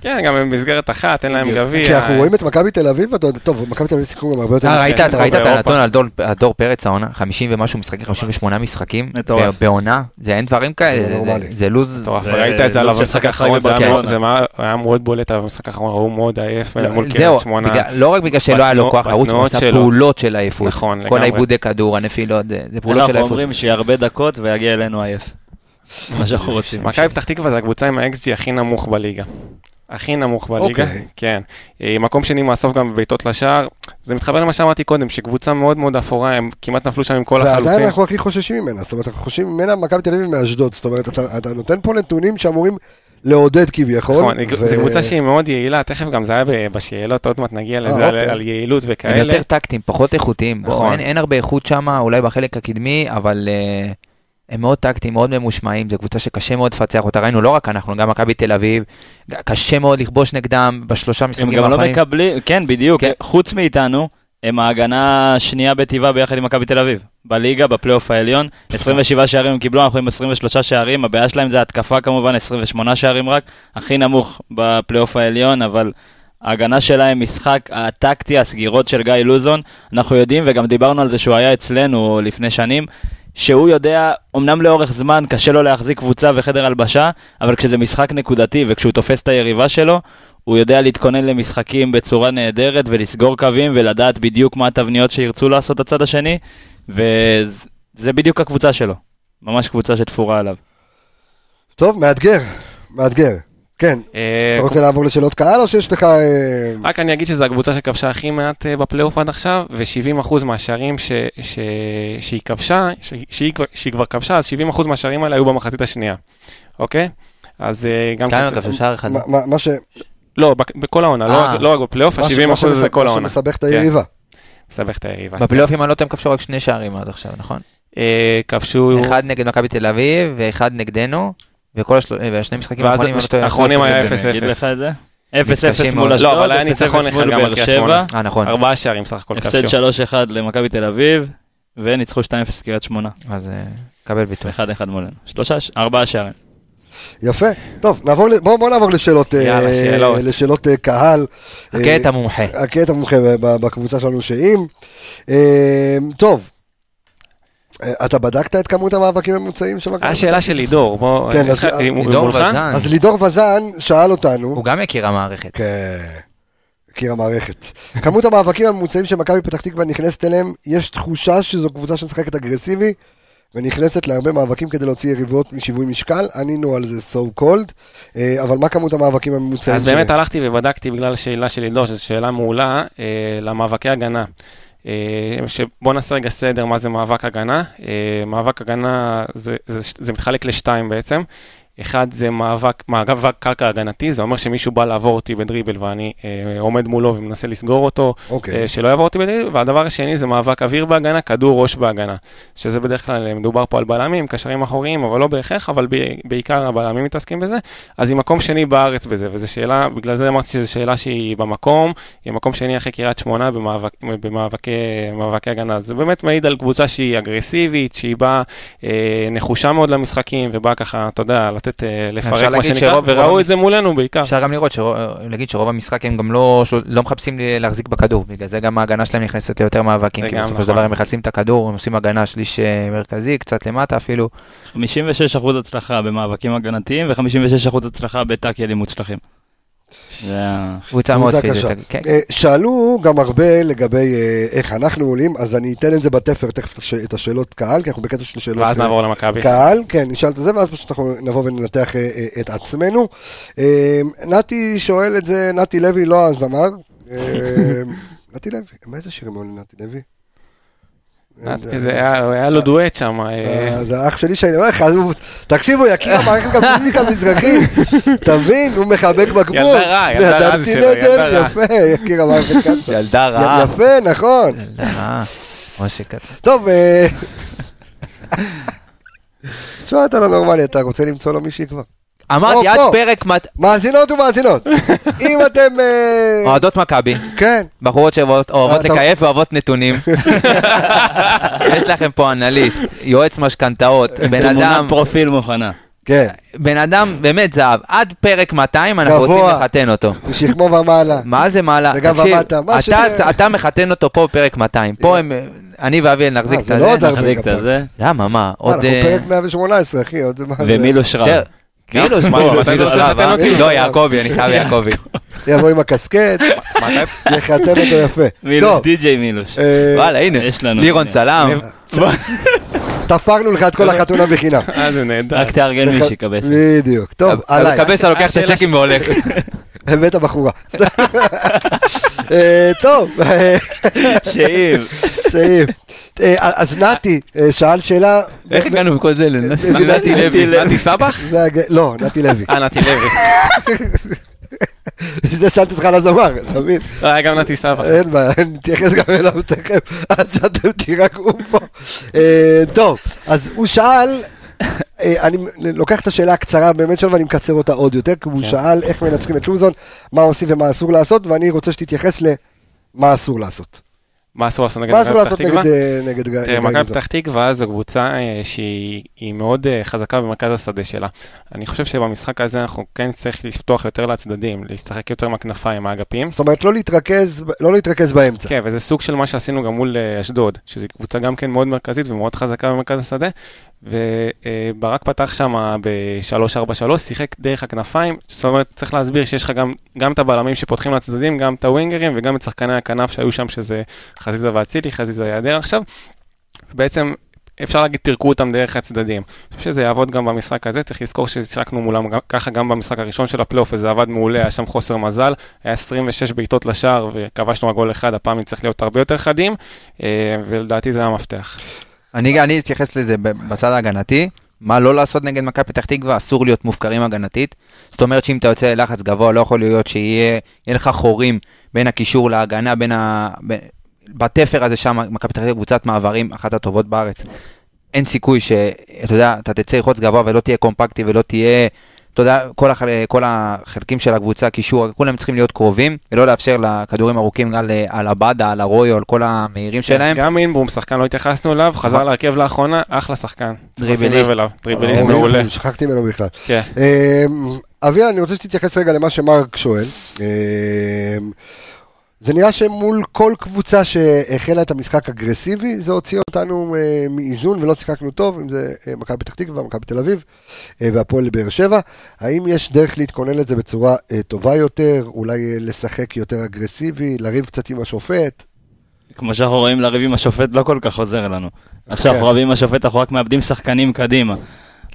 כן, גם במסגרת אחת, אין להם גביע. כי אנחנו רואים את מכבי תל אביב, טוב, מכבי תל אביב שיחקו גם הרבה יותר... אה, ראית את באירופה. הנתון על דור- פרץ העונה? 50 ומשהו משחקים, 58 משחקים? בעונה? זה אין דברים כאלה, זה. זה לוז... מטורף, ראית את זה עליו במשחק האחרון, זה היה. מאוד- זה מה- היה מאוד בולט עליו במשחק האחרון, הוא מאוד עייף לא, מול קריית שמונה. לא רק בגלל שלא היה לו כוח לרוץ, הוא עשה. פעולות של עייפות. נכון, כל לגמרי. העיבודי כדור, הנפילות, זה פעולות של אנחנו עייפות. אומרים שיהיה הרבה דקות ויגיע אלינו עייף. מה שאנחנו רוצים. מכבי פתח תקווה זה הקבוצה עם ה-XG הכי נמוך בליגה. הכי נמוך בליגה, אוקיי. כן. אה, מקום שני מאסוף גם בבעיטות לשער. זה מתחבר למה שאמרתי קודם, שקבוצה מאוד מאוד אפורה, הם כמעט נפלו שם עם כל ועדיין החלוצים. אנחנו הכי חוששים ממנה, זאת אומרת, אנחנו חוששים ממנה מכבי תל אביב מאשדוד, זאת אומרת, אתה אתה נותן פה נתונים שאמורים לעודד כביכול. נכון, ו- זו קבוצה שהיא מאוד יעילה, תכף גם זה היה ב- בשאלות, עוד מעט נגיע לזה, אה, על- אוקיי. על יעילות הם וכאלה. יותר טקטיים, פחות איכותיים. בוא, נכון. אין, אין הרבה איכות שם, אולי בחלק הקדמי, אבל uh, הם מאוד טקטיים, מאוד ממושמעים. זו קבוצה שקשה מאוד לפצח אותה. ראינו לא רק אנחנו, גם מכבי תל אביב. קשה מאוד לכבוש נגדם בשלושה הם משחקים גם לא האחרונים. מקבלים, כן, בדיוק, כן. חוץ מאיתנו, הם ההגנה השנייה בטבעה ביחד עם מכבי תל אביב. בליגה, בפלייאוף העליון, 27 שערים הם קיבלו, אנחנו עם 23 שערים, הבעיה שלהם זה התקפה כמובן, 28 שערים רק, הכי נמוך בפלייאוף העליון, אבל ההגנה שלהם, משחק הטקטי, הסגירות של גיא לוזון, אנחנו יודעים, וגם דיברנו על זה שהוא היה אצלנו לפני שנים, שהוא יודע, אמנם לאורך זמן קשה לו להחזיק קבוצה וחדר הלבשה, אבל כשזה משחק נקודתי וכשהוא תופס את היריבה שלו, הוא יודע להתכונן למשחקים בצורה נהדרת ולסגור קווים ולדעת בדיוק מה התבניות שירצו לעשות הצד השני, וזה בדיוק הקבוצה שלו. ממש קבוצה שתפורה עליו. טוב, מאתגר, מאתגר. כן, אה, אתה רוצה לעבור לשאלות קהל או שיש לך... אה, רק אני אגיד שזו הקבוצה שכבשה הכי מעט אה, בפלייאוף עד עכשיו, ו-70% מהשערים ש- ש- שהיא כבשה, ש- שהיא כבר- שהיא כבר כבשה, אז 70% מהשערים האלה היו במחצית השנייה, אוקיי? אז גם... כמה כבשו שער אחד? מה- מה- מה ש... לא, בק- בכל העונה, לא. רק- לא רק בפלייאוף, מה ש- ה-70% מה זה כל מה העונה. שמסבך את כן. היריבה. מסבך את היריבה. בפלייאוף, אם אני לא טועה, הם כבשו רק שני שערים עד עכשיו, נכון? כבשו... אחד נגד מכבי תל אביב, ואחד נגדנו, וכל השל- והשני משחקים ואז האחרונים, טועה, האחרונים היה 0-0. 0-0. אני אגיד לך את זה? 0-0 מתקשים מול. אשדוד, לא, אבל היה 0-0 ניצחון אחד גם על קריית שמונה. אה, נכון. ארבעה שערים סך הכל הפסד כבשו. 3-1 למכבי תל אביב, וניצחו 2-0 קריית שמונה. אז אה, קבל ביטוי. 1-1 מולנו. שלושה, ארבעה שערים. יפה. טוב, נעבור, ל- בוא, נעבור לשאלות, אה, יאללה, שאלות. לשאלות אה, קהל. אה, את המומחה ב- ב- בקבוצה שלנו שאם. אה, טוב, אה, אתה בדקת את כמות המאבקים הממוצעים של מכבי? היה שאלה של לידור, בוא, כן, אז- לידור? וזן, אז לידור וזן שאל אותנו, הוא גם מכיר המערכת. כן, מכיר המערכת. כמות המאבקים הממוצעים שמכבי פתח תקווה נכנסת אליהם, יש תחושה שזו קבוצה שמשחקת אגרסיבי, ונכנסת להרבה מאבקים כדי להוציא יריבות משיווי משקל, ענינו על זה so called, אה, אבל מה כמות המאבקים הממוצעים אז? באמת הלכתי ובדקתי בגלל השאלה של לידור, שזו שאלה מעולה, אה, למאבקי הגנה. אה, שבוא נעשה רגע סדר מה זה מאבק הגנה. אה, מאבק הגנה זה, זה, זה מתחלק לשתיים בעצם. אחד זה מאבק, מאבק קרקע הגנתי, זה אומר שמישהו בא לעבור אותי בדריבל ואני אה, עומד מולו ומנסה לסגור אותו, אוקיי. אה, שלא יעבור אותי בדריבל, והדבר השני זה מאבק אוויר בהגנה, כדור ראש בהגנה, שזה בדרך כלל אה, מדובר פה על בלמים, קשרים אחוריים, אבל לא בהכרח, אבל ב- בעיקר הבלמים מתעסקים בזה, אז היא מקום שני בארץ בזה, וזו שאלה, בגלל זה אמרתי שזו שאלה שהיא במקום, היא מקום שני אחרי קריית שמונה במאבק, במאבקי מאבקי הגנה. זה באמת מעיד על קבוצה שהיא אגרסיבית, שהיא באה אה, נחושה מאוד למשחקים, ובאה ככה, אתה יודע, לתת, אה, לפרק מה שנקרא, שרוב- וראו את זה מולנו בעיקר. אפשר גם לראות, שרוב- להגיד שרוב המשחק הם גם לא לא מחפשים להחזיק בכדור, בגלל זה גם ההגנה שלהם נכנסת ליותר מאבקים, כי בסופו של נכון. דבר הם מחלצים את הכדור, הם עושים הגנה שליש אה, מרכזי, קצת למטה אפילו. 56% הצלחה במאבקים הגנתיים ו-56% הצלחה בטאקלים מוצלחים. קבוצה מאוד פיזית. קשה. כן. אה, שאלו גם הרבה לגבי אה, איך אנחנו עולים, אז אני אתן את זה בתפר, תכף את הש- את השאלות קהל, כי אנחנו בקטע של שאלות ואז אה, נעבור למכבי. קהל, כן, נשאל את זה, ואז פשוט אנחנו נבוא וננתח את עצמנו. נתי שואל את זה, נתי לוי, לא הזמר. נתי לוי, מה איזה שירים עולים נתי לוי? זה היה לו דואט שם. אה, אה, זה אח שלי שאני אומר לך, תקשיבו, יקיר המערכת גם פיזיקה מזרחית, אתה מבין? הוא מחבק בקבוק. ילדה רע, ילדה רע זה ידעתי שלו, ילדה רע. יפה, יקיר המערכת ככה. ילדה רעה. יפה, נכון. ילדה רעה. משה קטן. טוב, אה, תשמע, אתה לא נורמלי, אתה רוצה למצוא לו מישהי כבר. אמרתי, עד. פרק מת- מאזינות ומאזינות, אם אתם... אה, אוהדות מכבי, כן, בחורות שאוהבות אוהבות אתה- לקייף ואוהבות נתונים. יש לכם פה אנליסט, יועץ משכנתאות, בן תמונת אדם, פרופיל מוכנה. כן, בן אדם באמת זהב. עד פרק 200 אנחנו גבוה. רוצים לחתן אותו. משכמו ומעלה. מה זה מעלה? וגם ומטה, מה אתה- אתה מחתן אותו פה בפרק 200. פה הם, אני ואביאל נחזיק אה, את זה זה. לא עוד הרבה. למה, מה? עוד... אנחנו אה, פרק 118, אחי, עוד? ומילוש רב. כאילו? אותי? לא, יעקבי, אני חייב יעקבי. יבוא עם הקסקט, יחתן אותו יפה. מילוש, די.ג'יי מילוש. אה, וואלה, הנה. לירון. צלם. תפרנו לך את כל החתונה בחינם. אה, זה נהדר. רק תארגן מי שיקבס. בדיוק. טוב, עליי. קבסה לוקח את הצ'קים והולך. הבאת בחורה. אה, טוב, שאם. שאם. אה, אז נתי אה, שאל שאלה, איך הגענו מכל זה לנתי נתי לוי? נתי סבח? לא, נתי לוי. אה, נתי לוי. זה שאלתי אותך על הזמר, אתה מבין? לא, היה גם נתי סבח. אין בעיה, נתייחס גם אליו תכף, עד שאתם תירגעו פה. טוב, אז הוא שאל, אני לוקח את השאלה הקצרה באמת שלו ואני מקצר אותה עוד יותר, כי הוא שאל איך מנצחים את לוזון, מה עושים ומה אסור לעשות, ואני רוצה שתתייחס למה אסור לעשות. מה אסור לעשות נגד מכבי פתח תקווה? נגד אה, גיא תראה, מכבי פתח תקווה זו קבוצה אה, שהיא היא מאוד אה, חזקה במרכז השדה שלה. אני חושב שבמשחק הזה אנחנו כן נצטרך לפתוח יותר לצדדים, להשתחק יותר מהכנפיים, מהאגפים. זאת אומרת, לא להתרכז, לא להתרכז באמצע. כן, וזה סוג של מה שעשינו גם מול אה, אשדוד, שזו קבוצה גם כן מאוד מרכזית ומאוד חזקה במרכז השדה, וברק פתח שם ב-3-4-3, שיחק דרך הכנפיים, זאת אומרת, צריך להסביר שיש לך גם, גם את הבלמים שפותחים לצדדים, גם את הווינגרים וגם את שחקני הכנף שהיו שם, שזה חזיזה ואצילי, חזיזה יעדר עכשיו. בעצם אפשר להגיד פירקו אותם דרך הצדדים. אני חושב שזה יעבוד גם במשחק הזה, צריך לזכור ששיחקנו מולם ככה גם במשחק הראשון של הפלייאוף, וזה עבד מעולה, היה שם חוסר מזל, היה 26 בעיטות לשער וכבשנו רק גול אחד, הפעם נצטרך להיות הרבה יותר חדים, אה, ולדעתי זה המפתח. אני אני אתייחס לזה בצד ההגנתי. מה לא לעשות נגד מכבי פתח תקווה, אסור להיות מופקרים הגנתית. זאת אומרת שאם אתה יוצא ללחץ גבוה, לא יכול להיות שיהיה יהיה לך חורים בין הקישור להגנה, בין ה... ב- בתפר הזה שם, מכבי פתח תקווה קבוצת מעברים, אחת הטובות בארץ. אין סיכוי שאתה יודע, אתה תצא ללחוץ גבוה ולא תהיה קומפקטי ולא תהיה אתה יודע, כל, החל, כל החלקים של הקבוצה, קישור, כולם צריכים להיות קרובים, ולא לאפשר לכדורים ארוכים על, על עבדה, על ארויו, על כל המהירים שלהם. גם אינבום, שחקן לא התייחסנו אליו, חזר להרכב לאחרונה, אחלה שחקן. צריך לשים דריבליסט. דריבליסט אה, מעולה. שכחתי ממנו בכלל. כן. אמ, אביה, אני רוצה שתתייחס רגע למה שמרק שואל. זה נראה שמול כל קבוצה שהחלה את המשחק אגרסיבי, זה הוציא אותנו אה, מאיזון ולא שיחקנו טוב, אם זה אה, מכבי פתח תקווה, מכבי תל אביב אה, והפועל באר שבע. האם יש דרך להתכונן לזה בצורה אה, טובה יותר, אולי אה, לשחק יותר אגרסיבי, לריב קצת עם השופט? כמו שאנחנו רואים, לריב עם השופט לא כל כך עוזר לנו. עכשיו כן. אנחנו רבים עם השופט, אנחנו רק מאבדים שחקנים קדימה.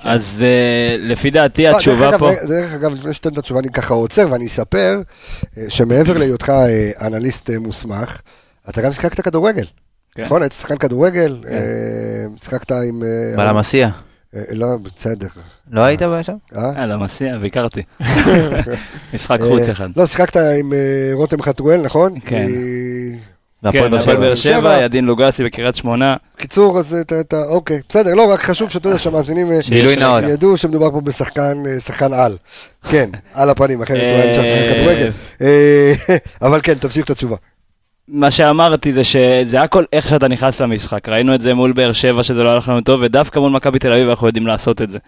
אז אה, לפי דעתי לא, התשובה דרך פה... דרך אגב, לפני שתיתן את התשובה, אני ככה עוצר ואני אספר אה, שמעבר להיותך אה, אנליסט מוסמך, אתה גם שיחקת כדורגל. כן. נכון? היית שחקן כדורגל, אה, שיחקת עם... בלמסיע. לא, בסדר. לא היית שם? אה? למסיע, ביקרתי. משחק חוץ אחד. לא, שיחקת עם רותם חתואל, נכון? כן. כי- והפועל כן, באר שבע. באר שבע. שבע, ידין לוגסי בקריית שמונה. קיצור, אז אתה, אתה, אוקיי, בסדר, לא, רק חשוב שאתה יודע שהמאזינים אה. ידעו שמדובר פה בשחקן אה, שחקן על. כן, על הפנים, אחרת הוא היה נשאר שחקן כדורגל. אה, אבל כן, תמשיך את התשובה. מה שאמרתי זה שזה הכל איך שאתה נכנס למשחק. ראינו את זה מול באר שבע שזה לא הלך לנו טוב, ודווקא מול מכבי תל אביב אנחנו יודעים לעשות את זה.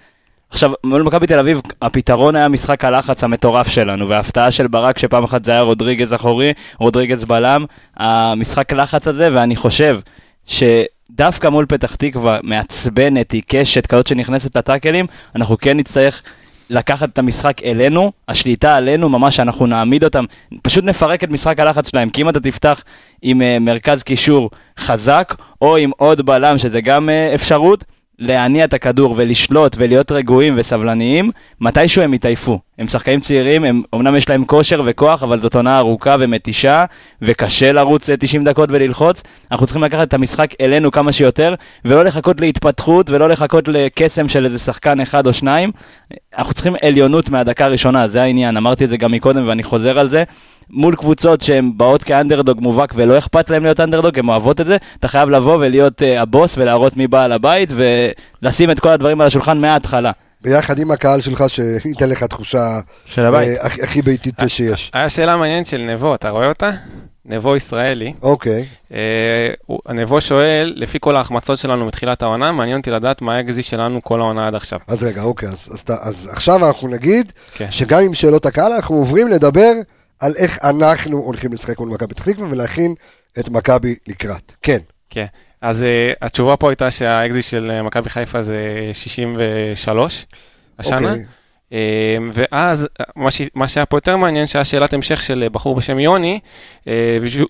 עכשיו, מול מכבי תל אביב, הפתרון היה משחק הלחץ המטורף שלנו, וההפתעה של ברק, שפעם אחת זה היה רודריגז אחורי, רודריגז בלם, המשחק לחץ הזה, ואני חושב שדווקא מול פתח תקווה, מעצבנת, עיקשת, כזאת שנכנסת לטאקלים, אנחנו כן נצטרך לקחת את המשחק אלינו, השליטה עלינו, ממש שאנחנו נעמיד אותם, פשוט נפרק את משחק הלחץ שלהם, כי אם אתה תפתח עם uh, מרכז קישור חזק, או עם עוד בלם, שזה גם uh, אפשרות, להניע את הכדור ולשלוט ולהיות רגועים וסבלניים, מתישהו הם יתעייפו. הם שחקנים צעירים, הם, אמנם יש להם כושר וכוח, אבל זאת עונה ארוכה ומתישה, וקשה לרוץ אה, 90 דקות וללחוץ. אנחנו צריכים לקחת את המשחק אלינו כמה שיותר, ולא לחכות להתפתחות, ולא לחכות לקסם של איזה שחקן אחד או שניים. אנחנו צריכים עליונות מהדקה הראשונה, זה העניין, אמרתי את זה גם מקודם ואני חוזר על זה. מול קבוצות שהן באות כאנדרדוג מובהק ולא אכפת להם להיות אנדרדוג, הן אוהבות את זה, אתה חייב לבוא ולהיות uh, הבוס ולהראות מי בעל הבית ולשים את כל הדברים על השולחן מההתחלה. ביחד עם הקהל שלך, שייתן לך תחושה של הבית. אה, הכי- הכי ביתית שיש. היה שאלה מעניינת של נבו, אתה רואה אותה? נבו ישראלי. אוקיי, אה, הוא- נבו שואל, לפי כל ההחמצות שלנו מתחילת העונה, מעניין אותי לדעת מה האקזי שלנו כל העונה עד עכשיו. אז רגע, אוקיי, אז- אז אתה- אז עכשיו אנחנו נגיד כן. שגם עם שאלות הקהל אנחנו עוברים לדבר על איך אנחנו הולכים לשחק מול מכבי פתח תקווה ולהכין את מכבי לקראת. כן, כן. אז uh, התשובה פה הייתה שהאקזי של אה, מכבי חיפה זה 63 השנה. אוקיי. אה, ואז מה, ש... מה שהיה פה יותר מעניין, שהיה שאלת המשך של אה, בחור בשם יוני, אה,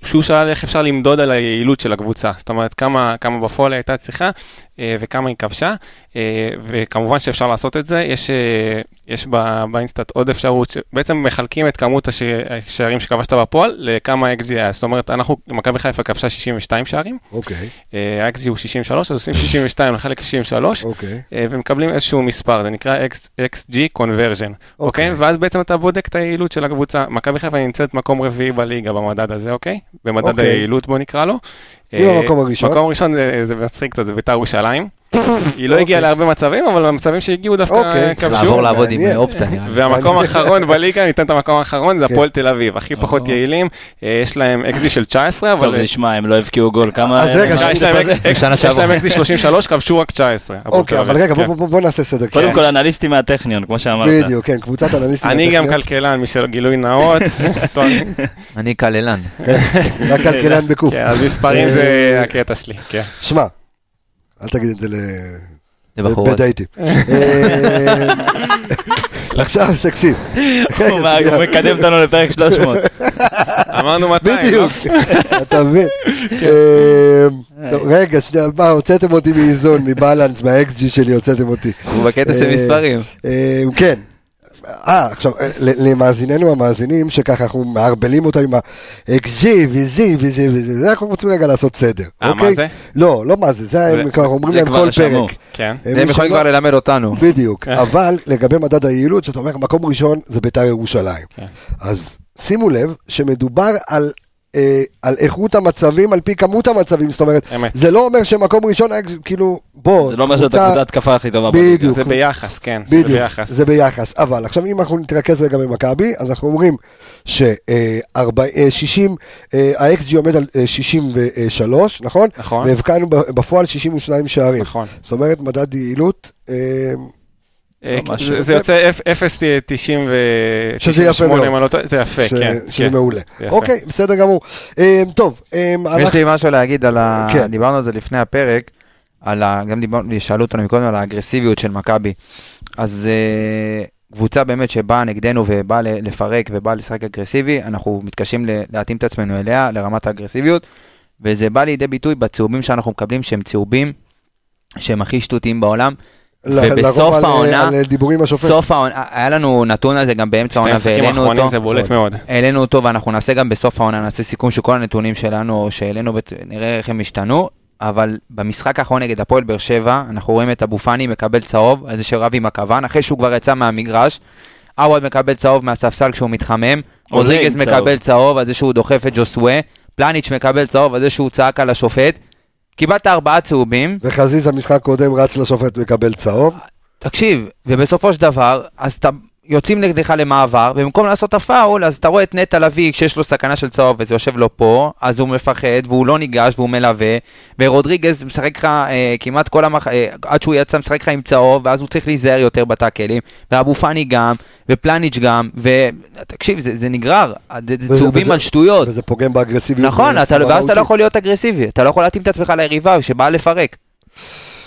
שהוא- שאל איך אפשר למדוד על היעילות של הקבוצה. זאת אומרת, כמה, כמה בפועל היא הייתה צריכה אה, וכמה היא כבשה. וכמובן שאפשר לעשות את זה. יש, יש ב- באינסטאט עוד אפשרות, שבעצם מחלקים את כמות הש- השערים שכבשת בפועל לכמה אקזי היה. זאת אומרת, אנחנו, מכבי חיפה כבשה 62 שערים, אוקיי, אה, האקזי הוא 63, אז עושים 62 לחלק 63. אוקיי. אה, ומקבלים איזשהו מספר, זה נקרא XG conversion, אוקיי? ואז בעצם אתה בודק את היעילות של הקבוצה. מכבי חיפה נמצאת מקום רביעי בליגה במדד הזה, אוקיי? במדד אוקיי. היעילות בוא נקרא לו. מי אה, במקום הראשון? מקום ראשון זה- זה מצחיק קצת, זה בית"ר ירושלים. היא לא אוקיי. הגיעה להרבה מצבים, אבל המצבים שהגיעו דווקא אוקיי, כבשו. לעבור לעבוד עם. אופטה. והמקום האחרון בליגה, ניתן את המקום האחרון, זה כן. הפועל תל אביב. הכי פחות אוקיי. יעילים, אה, יש להם אקזי של 19, טוב, אבל... נשמע, הם לא הבקיעו גול, כמה... אז רגע, מה- יש להם. אקזי 33, כבשו רק 19. הפועל אוקיי, אבל. רגע, בוא- כן. בוא- נעשה סדר. קודם כן. כל אנליסטים מהטכניון, כמו שאמרת. בדיוק, כן, קבוצת אנליסטים. אני גם מהטכניון. כלכלן, בשביל גילוי נאות. טוב, אני כללן. רק כלכלן בקוף. אז מספרים זה הקטע שלי, כן. שמע, אל תגיד את זה ל... לבחורות. בדייטים. אה, עכשיו תקשיב. הוא מקדם אותנו לפרק 300. אמרנו 200, לא? בדיוק, אתה מבין. אה, טוב, רגע, שנייה, מה, הוצאתם אותי מאיזון, מבלנס, מהאקס-ג'י שלי הוצאתם אותי. הוא בקטע של אה, מספרים. אה, כן. אה, עכשיו, אה, ל- למאזיננו המאזינים, שככה אנחנו מערבלים אותם עם ה-XG ו-Z וזה, וזה, אנחנו רוצים רגע לעשות סדר, אה, מה אוקיי? זה? לא, לא מה זה, זה הם ככה אומרים להם כבר כל. פרק. כן. אה, הם יכולים כבר ללמד אותנו. בדיוק, כן. אבל לגבי מדד היעילות, שאתה אומר מקום ראשון זה בית"ר ירושלים. כן. אז שימו לב שמדובר על אה, על איכות המצבים על פי כמות המצבים, זאת אומרת, אמת. זה לא אומר שמקום ראשון היה כאילו, בוא, זה לא אומר שזאת הקבוצה התקפה הכי טובה. בדיוק. זה ביחס, כן, זה בדיוק, ביחס. זה ביחס. אבל עכשיו אם אנחנו נתרכז רגע במכבי, אז אנחנו אומרים ש-60, ה-XG עומד על אה, 63, נכון? נכון. והבקענו בפועל 62 שערים. נכון. זאת אומרת, מדד יעילות, אה, אה, זה- לא. זה יוצא 0.90 ו... שזה יפה 98, מאוד. לא זה יפה, ש- כן. שזה כן. מעולה. אוקיי, בסדר גמור. אה, טוב, אה, יש לי משהו להגיד על ה... כן. דיברנו על זה לפני הפרק, על ה... גם דיברנו, שאלו אותנו מקודם על האגרסיביות של מכבי. אז אה, קבוצה באמת שבאה נגדנו ובאה לפרק ובאה לשחק אגרסיבי, אנחנו מתקשים להתאים את עצמנו אליה, לרמת האגרסיביות, וזה בא לידי ביטוי בצהובים שאנחנו מקבלים, שהם צהובים, שהם הכי שטותיים בעולם. ובסוף לרוב על, העונה- על דיבורים השופט. סוף העונה, היה לנו נתון על זה גם באמצע העונה, המשחקים והעלינו האחרונים אותו. זה בולט מאוד. העלינו אותו ואנחנו נעשה גם בסוף העונה, נעשה סיכום של כל הנתונים שלנו שהעלינו, בת- נראה איך הם השתנו, אבל במשחק האחרון נגד הפועל באר שבע, אנחנו רואים את אבו פאני מקבל צהוב, על זה שרב עם הכוון, אחרי שהוא כבר יצא מהמגרש, עווד מקבל צהוב מהספסל כשהוא מתחמם, רודריגז. מקבל צהוב על זה שהוא דוחף את ג'וסווה, פלניץ' מקבל צהוב על זה שהוא צעק על השופט, קיבלת ארבעה צהובים, וחזיזה משחק קודם רץ לשופט מקבל צהוב. תקשיב, ובסופו של דבר, אז אתה יוצאים נגדך למעבר, ובמקום לעשות הפאול, אז אתה רואה את נטע לביא כשיש לו סכנה של צהוב וזה יושב לו פה, אז הוא מפחד והוא לא ניגש והוא מלווה, ורודריגז משחק לך אה, כמעט כל המח... אה, עד שהוא יצא משחק לך עם צהוב, ואז הוא צריך להיזהר יותר בטאקלים, ואבו פאני גם, ופלניץ' גם, ותקשיב, זה, זה נגרר, זה, זה וזה- צהובים וזה- על שטויות. וזה פוגם באגרסיביות. נכון, אתה, בצורה ואז אתה לא. יכול להיות אגרסיבי, אתה לא יכול להתאים את עצמך ליריבה שבאה לפרק.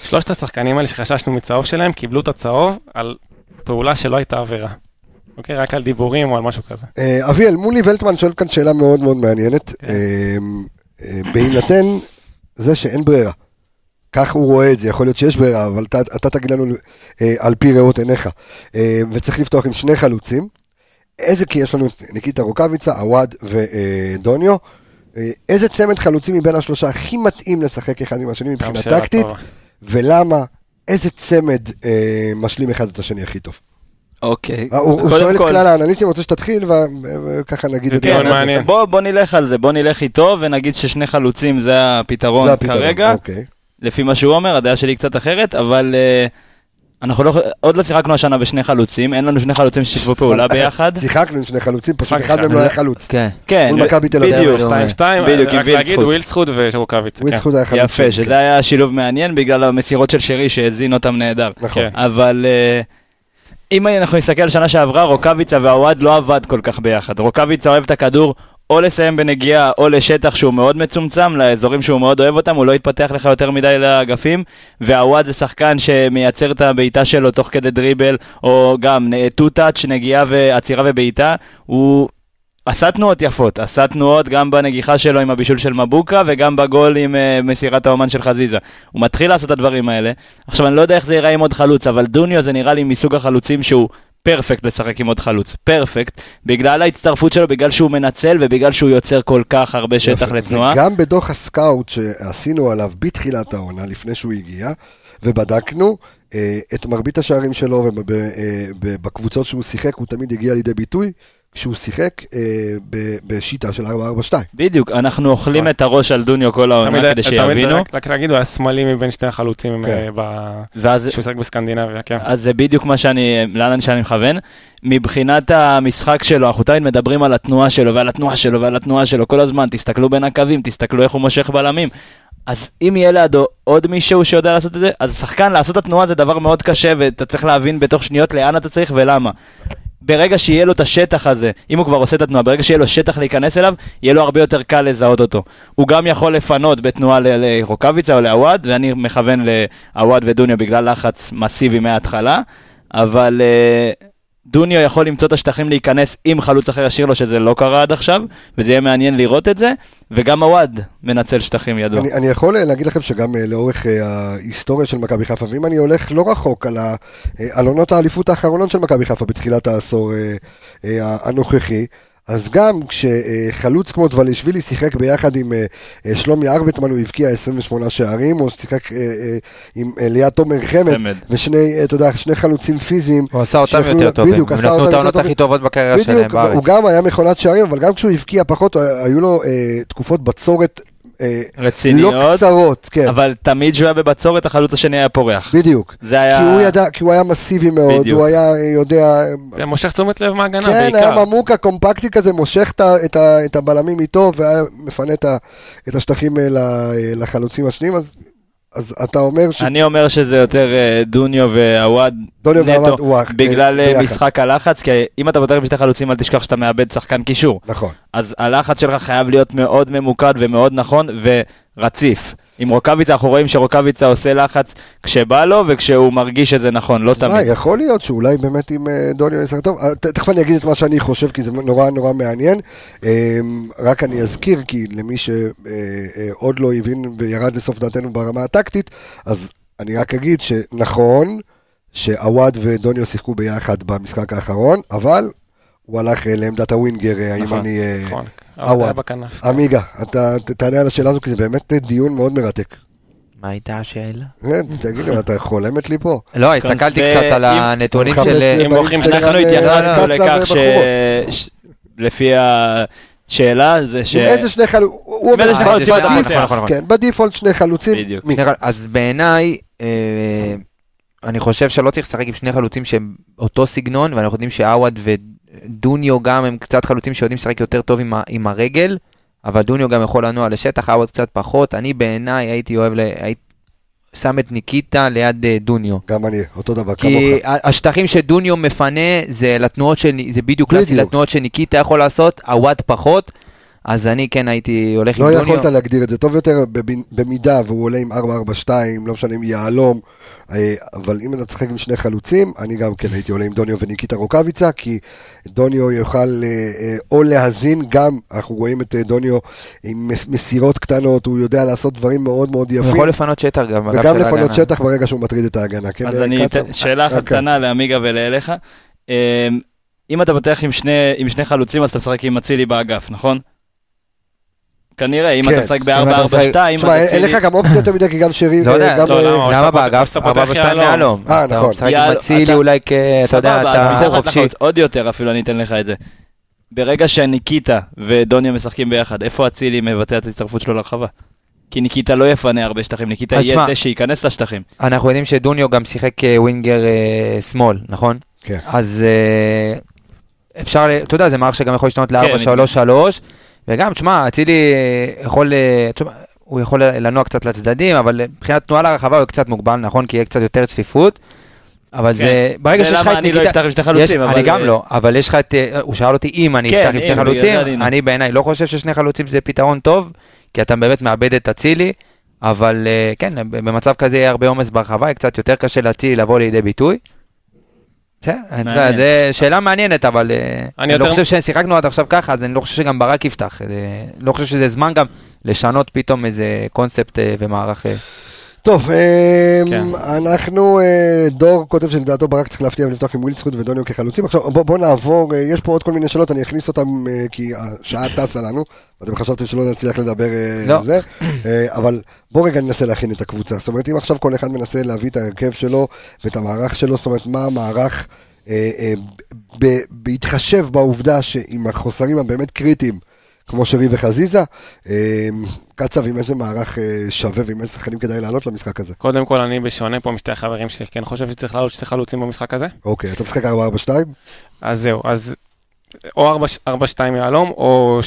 שלושת השחקנים האלה שחששנו מצהוב שלהם, קיבלו את הצהוב על פעולה שלא הייתה עבירה. אוקיי? רק על דיבורים או על משהו כזה. אה, אביאל, מולי ולטמן שואל כאן שאלה מאוד מאוד מעניינת. כן. אה, אה, בהינתן זה שאין ברירה, כך הוא רואה את זה, יכול להיות שיש ברירה, אבל אתה, אתה תגיד לנו אה, על פי ראות עיניך, אה, וצריך לפתוח עם שני חלוצים. איזה, כי יש לנו את ניקיטה רוקאביצה, עווד ודוניו. אה, איזה צמד חלוצים מבין השלושה הכי מתאים לשחק אחד עם השני מבחינה טקטית. ולמה? איזה צמד אה, משלים אחד את השני הכי טוב? אוקיי. אה, הוא, הוא שואל את כל- כלל האנליסטים, רוצה שתתחיל, ו- וככה נגיד את זה. אז מעניין. בוא, בוא נלך על זה, בוא נלך איתו ונגיד ששני חלוצים זה הפתרון זה הפתרון, כרגע. אוקיי. לפי מה שהוא אומר, הדעה שלי קצת אחרת, אבל אה, אנחנו לא, עוד לא שיחקנו השנה בשני חלוצים, אין לנו שני חלוצים ששיתפו פעולה ביחד. שיחקנו עם שני חלוצים, פשוט אחד מהם. לא היה חלוץ. כן. כן, מול מכבי תל אביב. בדיוק, שתיים, 2-2, בדיוק, עם רק להגיד. ווילסחוט ושרוקאביץ. וויל כן. היה חלוץ. יפה, כן. שזה היה שילוב מעניין בגלל המסירות של שרי שהזין אותם נהדר. נכון. אבל אה, אם אנחנו נסתכל על שנה שעברה, רוקאביצה והוואד לא עבד כל כך ביחד. רוקאביצה אוהב את הכדור או לסיים בנגיעה או לשטח שהוא מאוד מצומצם, לאזורים שהוא מאוד אוהב אותם, הוא לא יתפתח לך יותר מדי לאגפים, והוואד זה שחקן שמייצר את הבעיטה שלו תוך כדי דריבל, או גם טו טאץ', נגיעה ועצירה ובעיטה, הוא... עשה תנועות יפות, עשה תנועות גם בנגיחה שלו עם הבישול של מבוקה וגם בגול עם uh, מסירת האומן של חזיזה. הוא מתחיל לעשות את הדברים האלה. עכשיו אני לא יודע איך זה ייראה עם עוד חלוץ, אבל דוניו זה נראה לי מסוג החלוצים שהוא פרפקט לשחק עם עוד חלוץ, פרפקט, בגלל ההצטרפות שלו, בגלל שהוא מנצל ובגלל שהוא יוצר כל כך הרבה שטח. לתנועה. וגם בדוח הסקאוט שעשינו עליו בתחילת העונה, לפני שהוא הגיע, ובדקנו אה, את מרבית השערים שלו ובקבוצות שהוא שיחק, הוא תמיד הגיע לידי ביטוי כשהוא שיחק אה, ב- בשיטה של 4-4-2. בדיוק, אנחנו אוכלים. את הראש על דוניו כל תמיד- העונה כדי שיבינו, רק- להגיד, הוא היה שמאלי מבין שני החלוצים כן. אה, ב- ואז שהוא שיחק בסקנדינביה, כן. אז זה בדיוק מה שאני, לאן שאני מכוון. מבחינת המשחק שלו, אנחנו תמיד מדברים על התנועה שלו ועל התנועה שלו ועל התנועה שלו כל הזמן, תסתכלו בין הקווים, תסתכלו איך הוא מושך בלמים. אז אם יהיה לידו עוד מישהו שיודע לעשות את זה, אז שחקן לעשות את התנועה זה דבר מאוד קשה, ואתה צריך להבין בתוך שניות לאן אתה צריך ולמה. ברגע שיהיה לו את השטח הזה, אם הוא כבר עושה את התנועה, ברגע שיהיה לו שטח להיכנס אליו, יהיה לו הרבה יותר קל לזהות אותו. הוא גם יכול לפנות בתנועה לרוקאביצה או לעווד, ואני מכוון לעווד ודוניו בגלל לחץ מסיבי מההתחלה, אבל uh, דוניו יכול למצוא את השטחים להיכנס אם חלוץ אחר ישאיר לו, שזה לא קרה עד עכשיו, וזה יהיה מעניין לראות את זה, וגם עווד מנצל שטחים ידו. אני, אני יכול אה, להגיד לכם שגם אה, לאורך אה, ההיסטוריה של מכבי חיפה, ואם אני הולך לא רחוק על, ה, על עונות האליפות האחרונות של מכבי חיפה בתחילת העשור הנוכחי, אז גם כשחלוץ כמו דבלישווילי שיחק ביחד עם אה, אה, שלומי ארבטמן, הוא הבקיע 28 שערים, או שיחק אה, עם ליד תומר חמד. ושני, אתה יודע, שני חלוצים פיזיים. הוא עשה אותם יותר טובים, בדיוק, הם עשה נתנו אותם את יותר העונות טובים. הכי טובות בקריירה שלהם בארץ. הוא גם היה מכונת שערים, אבל גם כשהוא הבקיע פחות, היו לו תקופות בצורת רציניות, לא קצרות, כן, אבל תמיד כשהוא היה בבצורת, החלוץ השני היה פורח. בדיוק. זה היה... כי הוא ידע, כי הוא היה מסיבי מאוד, בדיוק. הוא היה אה, יודע, זה מושך תשומת לב מהגנה כן, בעיקר. היה ממוקה קומפקטי כזה, מושך את את את הבלמים איתו, והיה מפנה את את השטחים אה, ל- אה, לחלוצים השניים, אז- אז אתה אומר ש... אני אומר שזה יותר אה, דוניו ועווד נטו, בגלל אה, ביחד. משחק הלחץ, כי אם אתה פותח עם שתי חלוצים, אל תשכח שאתה מאבד שחקן קישור. נכון. אז הלחץ שלך חייב להיות מאוד ממוקד ומאוד נכון ורציף. עם רוקאביצה אנחנו רואים שרוקאביצה עושה לחץ כשבא לו וכשהוא מרגיש שזה נכון, לא אה, תמיד. יכול להיות שאולי באמת עם אה, דוניו ישחק טוב. אה, תכף אני אגיד את מה שאני חושב, כי זה נורא נורא מעניין. אה, רק אני אזכיר, כי למי שעוד לא הבין וירד לסוף דעתנו ברמה הטקטית, אז אני רק אגיד שנכון שעווד ודוניו שיחקו ביחד במשחק האחרון, אבל הוא הלך לעמדת הווינגר, האם נכון, נכון. עווד. אבל היה בכנף. עמיגה, אתה תענה על השאלה הזו, כי זה באמת אה, דיון מאוד מרתק. מה הייתה השאלה? אה, תגיד לי, אתה חולמת לי פה? לא, הסתכלתי ו- קצת על הנתונים אתה של... אם באינסטגרם, שאנחנו אה, התייחסנו לכך ש... לפי השאלה זה ש... עם איזה שני חלוצים? הוא אומר, שני חלוצים אתה בדיפ- פותח? נכון, נכון. כן, בדיפולט שני חלוצים. בדיוק. אז בעיניי, אה, אני חושב שלא צריך לשחק עם שני חלוצים שהם אותו סגנון, ואנחנו יודעים שעווד ודוניו גם הם קצת חלוצים שיודעים לשחק יותר טוב עם, ה- עם הרגל, אבל דוניו גם יכול לנוע לשטח, עווד קצת פחות. אני בעיניי הייתי אוהב, ל... הייתי שם את ניקיטה ליד אה, דוניו. גם אני, אותו דבר, כי כמוך. ה- השטחים שדוניו מפנה זה לתנועות של, זה בדיוק קלאסי. לתנועות שניקיטה יכול לעשות, עווד פחות, אז אני כן הייתי הולך לא עם דוניו. יכולת להגדיר את זה טוב יותר במידה והוא עולה עם 4-4-2, לא משנה אם יהלום, אה, אבל אם אתה תשחק עם שני חלוצים, אני גם כן הייתי עולה עם דוניו וניקיטה רוקאביצה, כי דוניו יוכל אה, אה, או להזין גם, אנחנו רואים את דוניו עם מס- מסירות קטנות, הוא יודע לעשות דברים מאוד מאוד הוא יפים, יכול לפנות שטח גם. וגם לפנות ההגנה. שטח ברגע שהוא מטריד את ההגנה. כן, אז אני? אתן שאלה אחת אוקיי. קטנה לעמיגה ולאליך. אם אתה פותח עם שני, עם שני חלוצים, אז אתה משחק עם אצילי באגף, נכון? כנראה, אם כן. אתה משחק אתה משחק- ב-4-4-2, אז תשמע, אין-. לך גם אופציה יותר מדי, כי גם שרי, לא יודע, וגם... לא, אה, למה? באגף? פותח 4 ו-2 יהלום. יהלום. אה, נכון. משחק עם אצילי אתה- אולי כ... אתה יודע, אתה חופשי. עוד יותר אפילו אני אתן לך את זה. ברגע שניקיטה ודוניה משחקים ביחד, איפה אצילי מבטא את ההצטרפות שלו לרחבה? כי ניקיטה לא יפנה הרבה שטחים, ניקיטה יהיה זה שייכנס לשטחים. אנחנו יודעים שדוניו גם שיחק כווינגר אה, שמאל, נכון? כן. אז אה, אפשר, אתה יודע, זה מערך שגם יכול להשתנות כן, ל-4-3-3, וגם, תשמע, אצילי יכול, אה, תשמע, הוא יכול לנוע קצת לצדדים, אבל מבחינת תנועה לרחבה הוא קצת מוגבל, נכון? כי יהיה קצת יותר צפיפות. אבל כן. זה, ברגע זה שיש לך למה את אני לא אפתח עם שני יש, חלוצים, אבל... אני גם אה, לא, אבל יש לך את, אה, הוא שאל אותי אם אני כן, אפתח עם שני חלוצים, זה אני- אני בעיניי לא חושב ששני חלוצים זה פתרון טוב, כי אתה באמת מאבד את אצילי, אבל כן, במצב כזה יהיה הרבה עומס ברחבה, יהיה קצת יותר קשה לאצילי לבוא לידי ביטוי. בסדר, אני יודע. זה שאלה מעניינת, אבל אה, אני לא חושב ששיחקנו עד עכשיו ככה, אז אני לא חושב שגם ברק יפתח. אה, לא חושב שזה זמן גם לשנות פתאום איזה קונספט אה, ומערך. טוב, אמ, כן. אנחנו, אה, דור כותב שלדעתו ברק צריך להפתיע ולפתוח עם ווילסקוט ודוניו כחלוצים. עכשיו בוא, בוא נעבור, אה, יש פה עוד כל מיני שאלות, אני אכניס אותן אה, כי השעה טסה לנו, ואתם חשבתם שלא נצליח לדבר לא. זה, אבל בוא רגע ננסה להכין את הקבוצה. זאת אומרת, אם עכשיו כל אחד מנסה להביא את ההרכב שלו ואת המערך שלו, זאת אומרת, מה המערך, בהתחשב בעובדה שעם החוסרים הבאמת קריטיים, כמו שרי וחזיזה, אה, קצב עם איזה מערך אה, שווה ועם איזה שחקנים כדאי לעלות למשחק הזה. קודם כל, אני בשונה פה משתי החברים שלי, כן חושב שצריך לעלות שתי חלוצים במשחק הזה. אוקיי, אתה משחק 4-4-2? אז זהו, אז או 4-2 יהלום או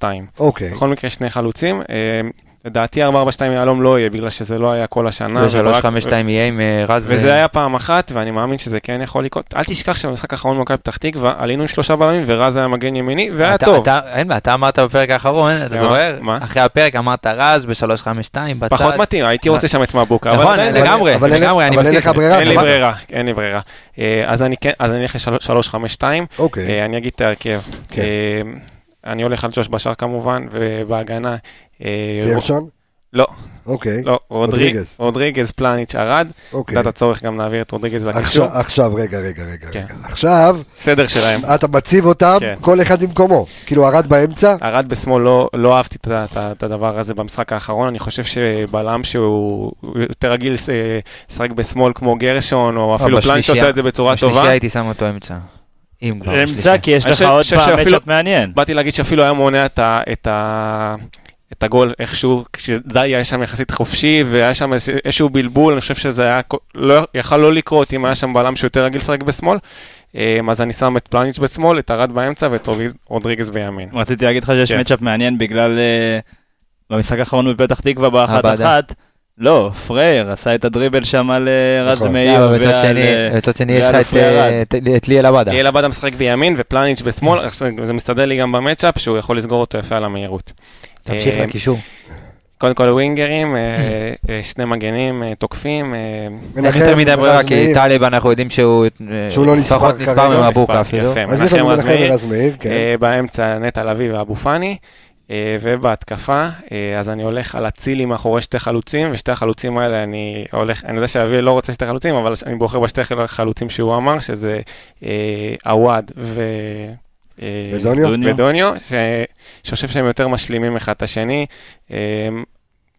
3-5-2. אוקיי. בכל מקרה שני חלוצים. אה, לדעתי 4-4-2 יהלום לא יהיה, בגלל שזה לא היה כל השנה. ו-3-5-2 וברק- יהיה עם אה, רז. וזה ו- היה פעם אחת, ואני מאמין שזה כן יכול לקרות. אל תשכח שבמשחק האחרון במכבי פתח תקווה, עלינו עם שלושה בלמים, ורז היה מגן ימיני, והיה אתה- טוב. אתה- אין בעיה, אתה אמרת בפרק האחרון, אתה? זוכר? מה? אחרי הפרק אמרת רז ב-352 בצד. פחות מתאים, הייתי רוצה שם את מבוקה. אבל נכון, לגמרי, לגמרי, אני מסכים. אין לי אבל- ברירה, אין לי ברירה. אה, אז אני כן, אז אני אלך ל-3-5-2. אוקיי. אה, אני אגיד את ההרכב. אה, אני הולך על ג'וש בשאר כמובן, ובהגנה... אה, גרשון? לא, אוקיי. לא, רודריגז, רודריגז. רודריגז, פלניץ', ארד. אוקיי. במידת הצורך גם להעביר את רודריגז לקישור. עכשיו, עכשיו, רגע, רגע, רגע, כן. רגע. עכשיו, סדר שלהם. אתה מציב אותם, כן. כל אחד במקומו. כאילו, ארד באמצע, ארד בשמאל לא, לא אהבתי את, את, את הדבר הזה במשחק האחרון, אני חושב שבלם שהוא הוא יותר רגיל אה, לשחק בשמאל כמו גרשון, או אפילו פלניץ' בשלישייה- עושה את זה בצורה בשלישייה טובה. הייתי שם אותו אמצע. אם כבר. אמצע, בשלישייה. כי יש לך עוד פעם מצ'אפ מעניין. באתי להגיד שאפילו היה מונע את, ה, את, ה, את הגול איכשהו, כשדיה היה שם יחסית חופשי, והיה שם איזשהו בלבול, אני חושב שזה היה, לא, יכל לא לקרות אם היה שם בלם שיותר רגיל לשחק בשמאל. אה, אז אני שם את פלניץ' בשמאל, את ארד באמצע ואת רודריגז- בימין. רציתי להגיד לך שיש כן. מצ'אפ מעניין בגלל, אה, במשחק האחרון בפתח תקווה באחת. אחת. לא, פרייר עשה את הדריבל שם על אה, רז נכון. מאיר לא, אבל בצד. שני- אה, בצד שני יש לך את, אה, ליאל עבדה. ליאל עבדה משחק בימין ופלניץ' בשמאל, זה מסתדר לי גם במצ'אפ שהוא יכול לסגור אותו יפה על המהירות. תמשיך לקישור. קודם כל ווינגרים, שני מגנים תוקפים, אין יותר מדי ברירה, רז כי מאיר. טלב אנחנו יודעים שהוא שהוא לא נספר פחות לא ממבוקה אפילו. יפה. אז יש לנו מנחם רז מאיר. ורז מאיר, כן. באמצע נטע לביא ואבו פאני, ובהתקפה, אה, אז אני הולך על אצילי מאחורי שתי חלוצים, ושתי החלוצים האלה אני הולך, אני יודע שאביאל לא רוצה שתי חלוצים, אבל אני בוחר בשתי חלוצים שהוא אמר, שזה אה, עווד ו... אה, ודוניו? דוניו. ודוניו, ש... שחושב שהם יותר משלימים אחד את השני.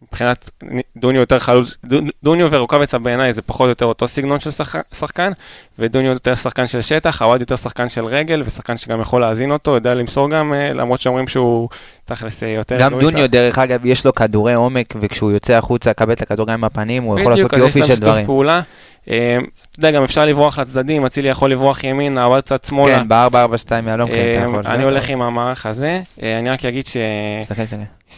מבחינת דוניו יותר חלוץ, דו- דוניו ורוקאביצה בעיניי זה פחות או יותר אותו סגנון של שחק- שחקן, ודוניו יותר שחקן של שטח, עווד יותר שחקן של רגל, ושחקן שגם יכול להזין אותו, יודע למסור גם, אה, למרות שאומרים שהוא תכלס אה, יותר... גם לא דוניו. דרך אגב, יש לו כדורי עומק, וכשהוא יוצא החוצה, לקבל את הכדור גם עם הפנים, הוא יכול בדיוק, לעשות אז יש יופי שם של שיתוף דברים. פעולה. אה, אתה יודע, גם אפשר לברוח לצדדים, אצילי יכול לברוח ימינה, עווד קצת שמאלה. כן, ב-442 יהלום, כן, אתה אה, יכול. אני הולך עם המערך הזה, אה, אני רק אגיד ש...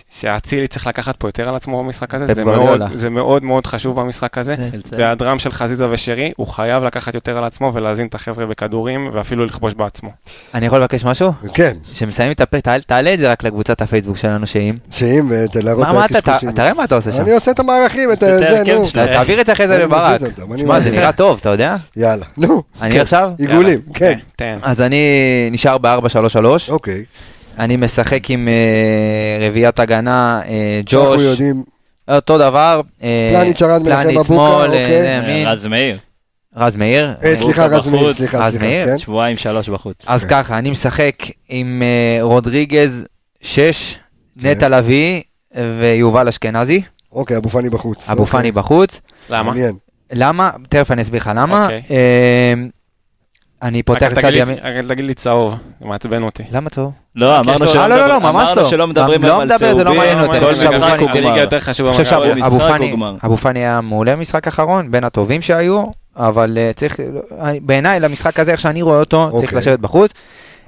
שאצילי צריך לקחת פה יותר על עצמו במשחק הזה, זה. מאוד, זה מאוד מאוד חשוב במשחק הזה. בהיעדרם של חזיזה ושרי, הוא חייב לקחת יותר על עצמו ולהזין את החבר'ה בכדורים, ואפילו לכבוש בעצמו. אני יכול לבקש משהו? כן, כשמסיימים את הפרק, תעלה- את זה רק לקבוצת הפייסבוק שלנו, שאם. שאם, אה, להראות מה, את מה אתה, הקשקושים. אתה- תראה מה אתה עושה שם. אני עושה את המערכים, את זה, נו. שלהם. תעביר את זה אחרי זה לברק. מזיז שמע, זה. נראה טוב, אתה יודע? יאללה, נו, אני עכשיו? עיגולים, כן. תן. אז אני נשאר ב-4-3-3. אוקיי. אני משחק עם אה, רביעיית הגנה, אה, אנחנו ג'וש, יודעים, אותו דבר. אה, פלניץ' פלניץ' מבוקה, שמאל, אוקיי. ימין. רז מאיר, רז מאיר. סליחה, רז מאיר. סליחה, רז מאיר? כן. שבועיים שלוש בחוץ. אז כן. ככה, אני משחק עם רודריגז 6, כן. נטע לביא ויובל אשכנזי, אוקיי, אבו פאני בחוץ. אבו אוקיי. פאני בחוץ. למה? מעניין. למה? תכף אני אסביר לך למה. אוקיי. אה, אני פותח את צד ימין. רק תגיד לי צהוב, זה מעצבן אותי. למה טוב? לא, רק אמרנו שלא אה, לא, לא, לא, מדברים- ממש אמרנו לא. שלא מדברים לא על מדבר, זה לא צהובים, מעניין אותי, כל אני חושב משחק שאבו פאני היה מעולה במשחק האחרון, בין הטובים שהיו, אבל אה, צריך, אני- בעיניי למשחק הזה, איך שאני רואה אותו, צריך אוקיי. לשבת בחוץ.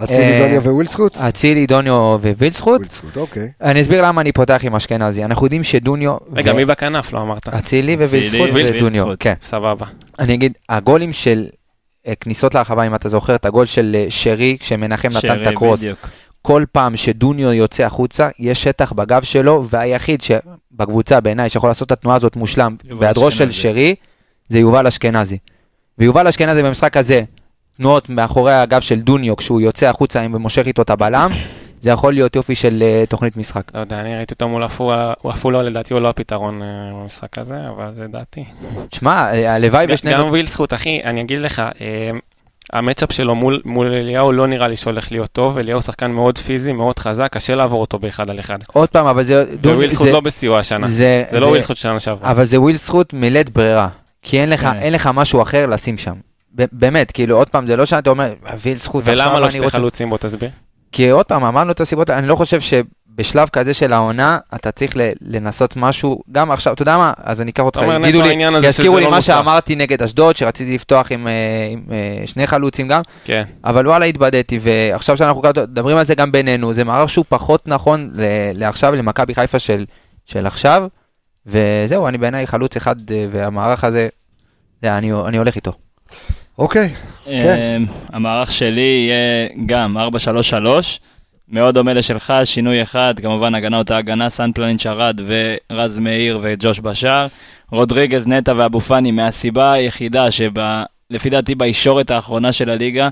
אצילי אה, דוניו ווילצחוט? אצילי, דוניו. ווילצחוט, אוקיי. אני אסביר למה אני פותח עם אשכנזי. אנחנו יודעים שדוניו... רגע, מי בכנף לא אמרת? אצילי ווילסחוט. ודוניו. כן. סבבה. אני אגיד, הגולים של אה, כניסות להרחבה, אם אתה זוכר, את הגול של אה, שרי, כשמנחם נתן את הקרוס. כל פעם שדוניו יוצא החוצה, יש שטח בגב שלו, והיחיד שבקבוצה בעיניי שיכול לעשות את התנועה הזאת מושלם, בהיעדרו של. שרי, זה יובל אשכנזי. ויובל אשכנזי במשחק הזה, תנועות מאחורי הגב של דוניו, כשהוא יוצא החוצה ומושך איתו את הבלם, זה יכול להיות יופי של אה, תוכנית משחק. לא יודע, אני ראיתי אותו מול עפולה, עפולה לדעתי הוא לא הפתרון אה, במשחק הזה, אבל זה דעתי. תשמע, אה, הלוואי בשני... גם ווילדסקוט, אחי, אני אגיד לך, אה, ה matchup שלו מול, מול אליהו לא נראה לי שהולך להיות טוב, אליהו שחקן מאוד פיזי, מאוד חזק, קשה לעבור אותו באחד על אחד. עוד פעם, אבל זה... ווילדסקוט זה- לא בסיוע השנה, זה- זה לא ווילדסקוט שנה שעברה. אבל זה ווילדסקוט מלית ברירה. כי אין לך, כן. אין לך משהו אחר לשים שם. באמת, כאילו, עוד פעם, זה לא שאתה אומר, וויל זכות, עכשיו ולמה לא אני שתי רוצה... חלוצים? בוא תסביר. כי עוד פעם, אמרנו את הסיבות, אני לא חושב שבשלב כזה של העונה, אתה צריך ל- לנסות משהו, גם עכשיו, אתה יודע מה, אז אני אקח אותך, יגידו לי, יזכירו לי לא מה מוצלח. שאמרתי נגד אשדוד, שרציתי לפתוח עם, אה, עם אה, שני חלוצים גם, כן. אבל וואלה, התבדיתי, ועכשיו שאנחנו מדברים על זה גם בינינו, זה מערך שהוא פחות נכון ל- לעכשיו, למכבי חיפה של, של עכשיו, וזהו, אני בעיניי חלוץ אחד, אה, והמערך הזה, זה, אני, אני הולך איתו. אוקיי, אמ, המערך שלי יהיה גם 4-3-3, מאוד דומה לשלך, שינוי אחד, כמובן הגנה אותה הגנה, סן פלנינץ' ארד ורז מאיר וג'וש בשאר. רודריגז, נטע ואבו פאני מהסיבה היחידה שלפי דעתי בישורת האחרונה של הליגה,